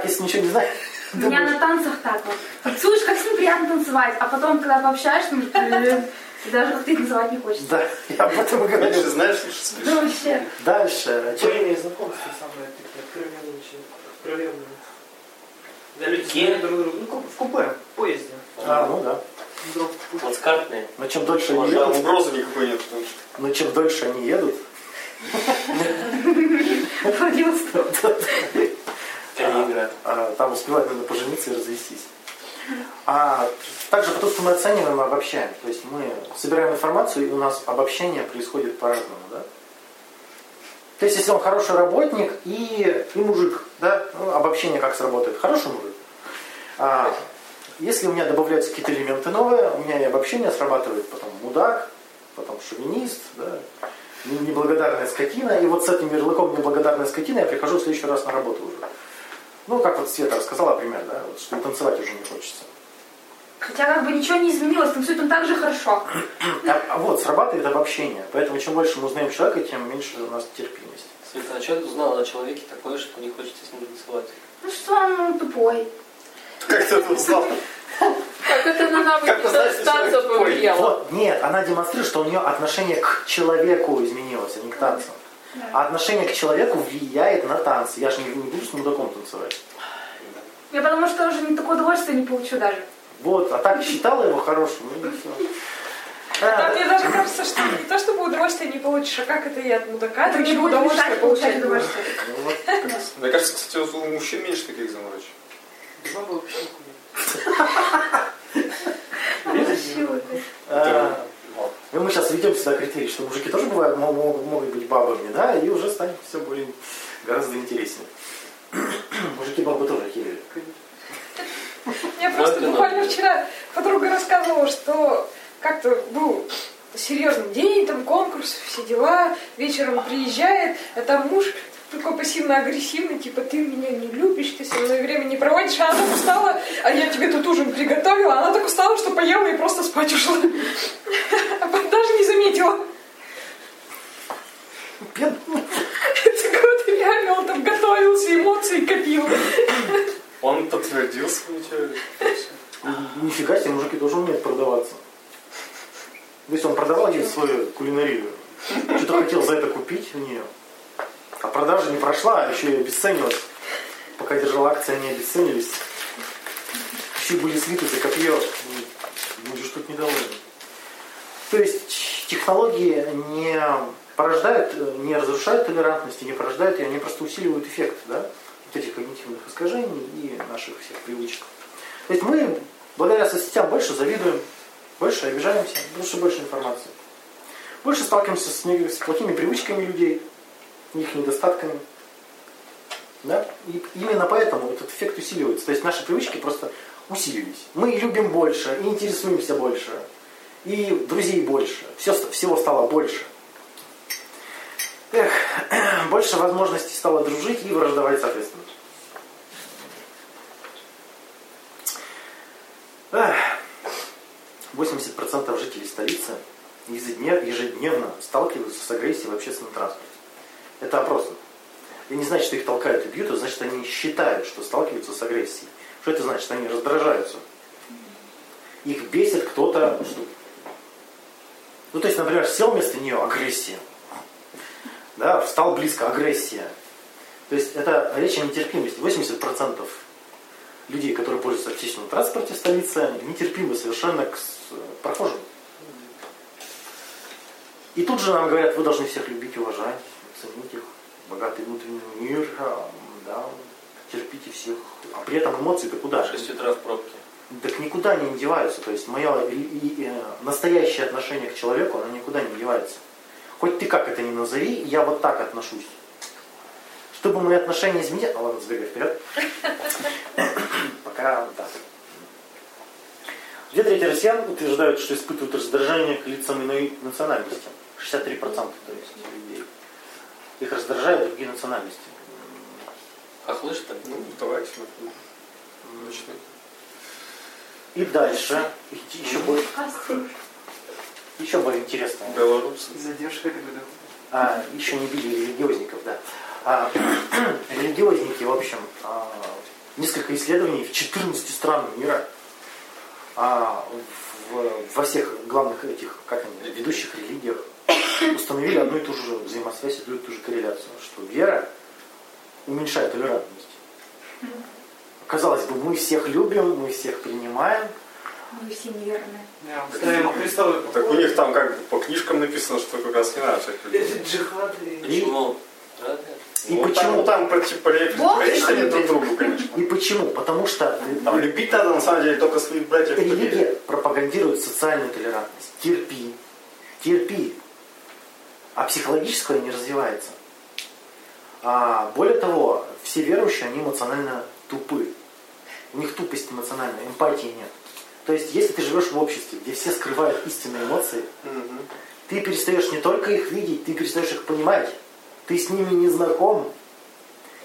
Так, если ничего не знаешь, *laughs* У меня на танцах так вот. Танцуешь, как с ним приятно танцевать, а потом, когда пообщаешься, ну, даже как ты называть не хочется. да, я об этом и Меньше говорю. знаешь, лучше спишь. Да вообще. Дальше. И знакомства самые такие откровенные, очень откровенные. Да люди знают друг друга. Ну, в купе, в поезде. А, ну да. Путь. плацкартные. Но чем дольше они едут, угрозы никакой нет. что- но чем дольше они едут, *laughs* *laughs* Водился. Калининград. а, там успевают наверное, пожениться и развестись. А также потому, что мы оцениваем и обобщаем. То есть мы собираем информацию, и у нас обобщение происходит по-разному. Да? То есть если он хороший работник и, и мужик, да, ну, обобщение как сработает. Хороший мужик. А, если у меня добавляются какие-то элементы новые, у меня и обобщение срабатывает потом мудак, потом шовинист, да, не- неблагодарная скотина. И вот с этим ярлыком неблагодарная скотина я прихожу в следующий раз на работу уже. Ну, как вот Света рассказала пример, да, вот, что танцевать уже не хочется. Хотя как бы ничего не изменилось, танцует он так же хорошо. *clears throat* А, а вот, срабатывает обобщение. Поэтому чем больше мы узнаем человека, тем меньше у нас терпимость. Света, а что ты узнала о человеке такое, что не хочется с ним танцевать? Ну что он ну, тупой. Как ты это узнал? Как это на навыки танца повлияло? Вот, нет, она демонстрирует, что у нее отношение к человеку изменилось, а не к танцам. А отношение к человеку влияет на танцы. Я же не, не буду с мудаком танцевать. Я потому что уже не такое удовольствие не получу даже. Вот, а так считала его хорошим, ну и все. А мне даже кажется, что не то чтобы удовольствие не получишь, а как это и от мудака, ты не удовольствие получать удовольствие. Мне кажется, кстати, у мужчин меньше таких заморочек. Баба *laughs* вообще. А, И мы сейчас ведем сюда критерий, что мужики тоже бывают, мо- мо- могут быть бабами, да, и уже станет все более гораздо интереснее. *clears throat* Мужики бабы тоже херили. Мне просто буквально вчера подруга рассказывала, что как-то был серьезный день, там конкурс, все дела, вечером приезжает, а там муж такой пассивно-агрессивный, типа, ты меня не любишь, ты со мной время не проводишь, а она так устала, а я тебе тут ужин приготовила, она так устала, что поела и просто спать ушла. А даже не заметила. Это вот реально он там готовился, эмоции копил. Он подтвердил свою теорию. Нифига себе, мужики тоже умеют продаваться. То есть он продавал ей свою кулинарию. Что-то хотел за это купить у нее. А продажа не прошла, а еще и обесценилась. Пока держала акции, они обесценились. Еще были слиты за копье. Будешь тут недоволен. То есть технологии не порождают, не разрушают толерантность и не порождают ее, они просто усиливают эффект да, вот этих когнитивных искажений и наших всех привычек. То есть мы благодаря соцсетям больше завидуем, больше обижаемся, больше больше информации. Больше сталкиваемся с, с плохими привычками людей, их недостатками. Да? И именно поэтому этот эффект усиливается. То есть наши привычки просто усилились. Мы любим больше, и интересуемся больше, и друзей больше. Все, всего стало больше. Эх, *clears throat* больше возможностей стало дружить и враждовать соответственно. Эх, 80% жителей столицы ежедневно сталкиваются с агрессией в общественном транспорте. Это опрос. Это не значит, что их толкают и бьют, это значит, они считают, что сталкиваются с агрессией. Что это значит? Они раздражаются. Их бесит кто-то. Ну, то есть, например, сел вместо нее агрессия. Да, встал близко, агрессия. То есть это речь о нетерпимости. 80% людей, которые пользуются общественным транспортом в столице, нетерпимы совершенно к прохожим. И тут же нам говорят, вы должны всех любить и уважать, ценить их, богатый внутренний мир, да, терпите всех. А при этом эмоции-то куда? 6 утра в пробке. Так никуда не деваются. То есть мое э, настоящее отношение к человеку, оно никуда не девается. Хоть ты как это ни назови, я вот так отношусь. Чтобы мои отношения изменить... А ладно, сбегай вперед. Пока так. Две трети россиян утверждают, что испытывают раздражение к лицам иной национальности. 63% то есть людей. Их раздражают другие национальности. Хохлы, что ли? Ну, давайте. Начнем. И дальше. Еще будет. Еще более интересно. Белорусы. Задержка. А, еще не били религиозников, да. А, *clears throat* религиозники, в общем, а, несколько исследований в 14 странах мира а, в, во всех главных этих, как они, ведущих религиях установили одну и ту же взаимосвязь, одну и ту же корреляцию, что вера уменьшает толерантность. Казалось бы, мы всех любим, мы всех принимаем. Мы все неверные. Кристаллы. Так у них там как бы по книжкам написано, что как раз не надо всех и... Почему? И Ну, почему? Там, там типа пречь они друг другу, конечно. И почему? Потому что Там любить надо на самом деле только своих братьев. и религия пропагандирует социальную толерантность. Терпи. Терпи. А психологическое не развивается. А, более того, все верующие, они эмоционально тупы. У них тупость эмоциональная, эмпатии нет. То есть, если ты живешь в обществе, где все скрывают истинные эмоции, Мгм. ты перестаешь не только их видеть, ты перестаешь их понимать. Ты с ними не знаком.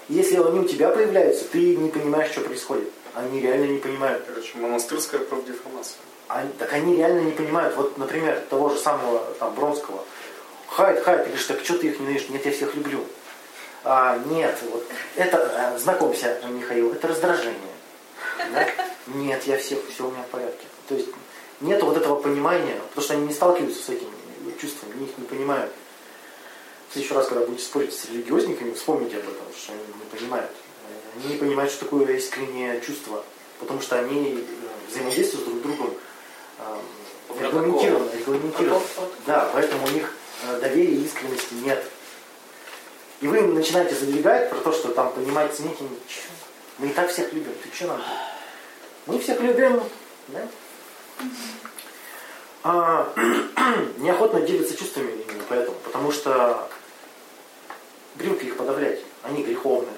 Если они у тебя появляются, ты не понимаешь, что происходит. Они реально не понимают. Короче, монастырская профдеформация. Они, так они реально не понимают. Вот, например, того же самого там, Бронского. Хайт, хайт, ты говоришь, так что ты их ненавидишь? Нет, я всех люблю. А, нет, вот это, э, знакомься, Михаил, это раздражение. Да? Нет, я всех, все у меня в порядке. То есть нет вот этого понимания, потому что они не сталкиваются с этими чувствами, они их не понимают. В следующий раз, когда будете спорить с религиозниками, вспомните об этом, что они не понимают. Они не понимают, что такое искреннее чувство, потому что они э, взаимодействуют друг с другом э, регламентированно, регламентированно. Да, поэтому у них доверия и искренности нет. И вы начинаете задвигать про то, что там понимать, ценить, и ничего. Мы и так всех любим. Ты что нам? Мы всех любим, да? А, *clears throat* неохотно делятся чувствами именно поэтому, потому что привыкли их подавлять. Они греховны.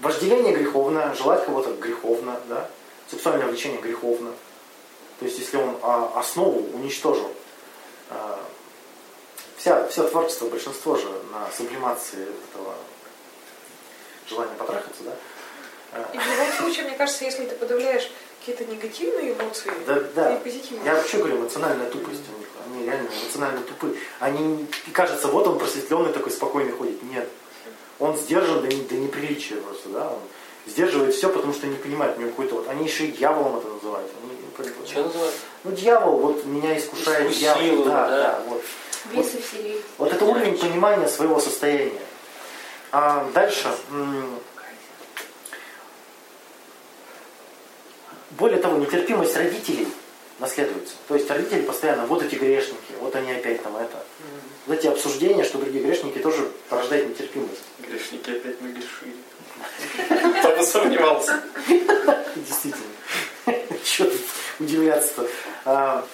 Вожделение греховно, желать кого-то греховно, да? Сексуальное влечение греховно. То есть, если он а, основу уничтожил, а, вся, все творчество, большинство же на сублимации этого желание потрахаться, да. И в любом случае, мне кажется, если ты подавляешь какие-то негативные эмоции Да, да. и позитивные. Я вообще говорю, эмоциональная тупость у них. Они реально эмоционально тупые. Они, и кажется, вот он просветленный такой спокойный ходит. Нет. Он сдержан до, до неприличия просто, да. Он сдерживает все, потому что не понимает, у него какой-то вот. Они еще и дьяволом это называют. Они, Что называют? ну, дьявол, вот меня искушает дьявол. Искусил, Да, да. да, вот. Бесы в селе. Вот это уровень понимания своего состояния. А дальше. Более того, нетерпимость родителей наследуется. То есть родители постоянно, вот эти грешники, вот они опять там это. Вот эти обсуждения, что другие грешники тоже порождают нетерпимость. Грешники опять нагрешили. *laughs* Кто бы сомневался. Действительно. *laughs* Чего тут удивляться-то?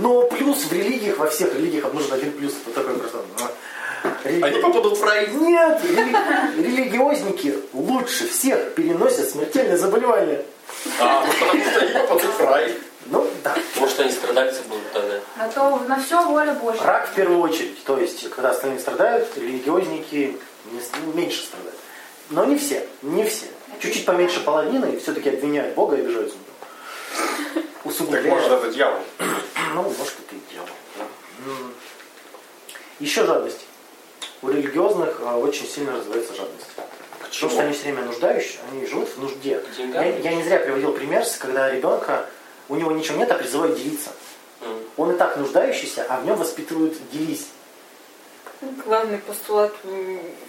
А, Но плюс в религиях, во всех религиях нужен один плюс. Вот такой просто. м, религия- Они попадут в рай. Нет, рели- религиозники лучше всех переносят смертельные заболевания. А, ну потому что они попадут в рай. Ну, да. Может, они страдальцы будут тогда. На то на все воля Божья. Рак в первую очередь. То есть, когда остальные страдают, религиозники ну, меньше страдают. Но не все, не все. Чуть-чуть поменьше половины, и все-таки обвиняют Бога и обижаются на него. Так может это дьявол. Ну, может, это и дело. да. М. Еще жадность. У религиозных а, очень сильно развивается жадность. Потому что они все время нуждающие, они живут в нужде. Я, я не зря приводил пример, когда ребенка, у него ничего нет, а призывают делиться. М. Он и так нуждающийся, а в нем воспитывают делись. Главный постулат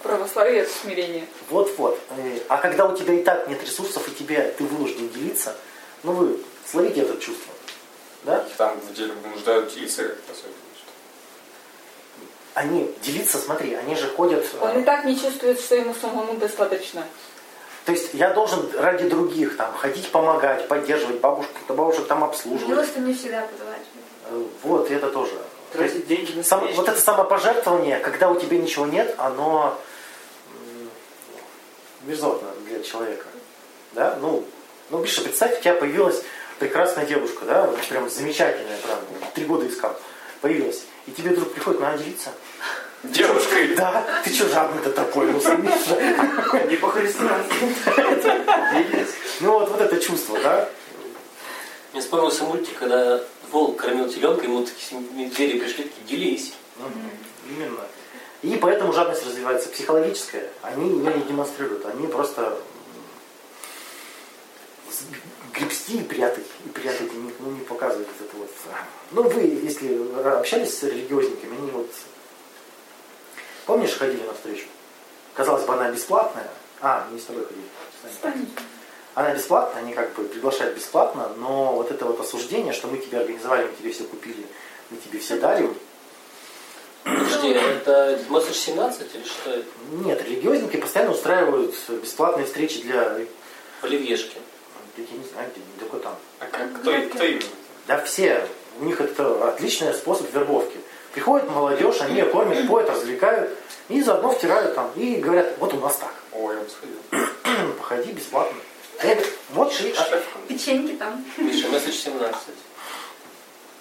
православия – это смирение. Вот-вот. Э, А когда у тебя и так нет ресурсов, и тебе ты вынужден делиться, ну вы словите это чувство. Да? Их там в деле нуждают делиться как-то особенно. что Они делиться, смотри, они же ходят. э, Он и так не чувствует, что ему самому достаточно. То есть я должен ради других там ходить, помогать, поддерживать бабушек, бабушек там обслуживать. Милостыню не всегда подавать. Э, Вот, и это тоже. То есть Тратить деньги на сам- вот это самопожертвование, когда у тебя ничего нет, оно мерзотно для человека. Да? Ну, ну, Миша, представь, у тебя появилась прекрасная девушка, да, вот прям замечательная, прям, три года искал, появилась. И тебе вдруг приходит, надо делиться. Девушкой. Да, ты что жадный-то такой, ну? Не по-христиански. Ну, вот, вот это чувство, да? Мне вспомнился мультик, когда волк кормил теленка, ему такие медведи пришли, такие, делись. Именно. И поэтому жадность развивается психологическая. Они ее не демонстрируют. Они просто гребсти и прятать. И прятать, и не, ну, не показывать вот это вот. Ну, вы, если общались с религиозниками, они вот... Помнишь, ходили на встречу? Казалось бы, она бесплатная. А, не с тобой ходили. с нами. Она бесплатная, они как бы приглашают бесплатно, но вот это вот осуждение, что мы тебе организовали, мы тебе все купили, мы тебе все дарим, Подожди, это Месседж 17 или что это? Нет, религиозники постоянно устраивают бесплатные встречи для... В Оливьешке. Я не знаю, где, далеко там. А как, кто, кто именно? Да все. У них это отличный способ вербовки. Приходит молодежь, они ее кормят, поют, развлекают, и заодно втирают там, и говорят, вот у нас так, Ой, я бы сходил. *clears throat* походи бесплатно. Я говорю, вот и... а, Печеньки там. Миша, Месседж 17.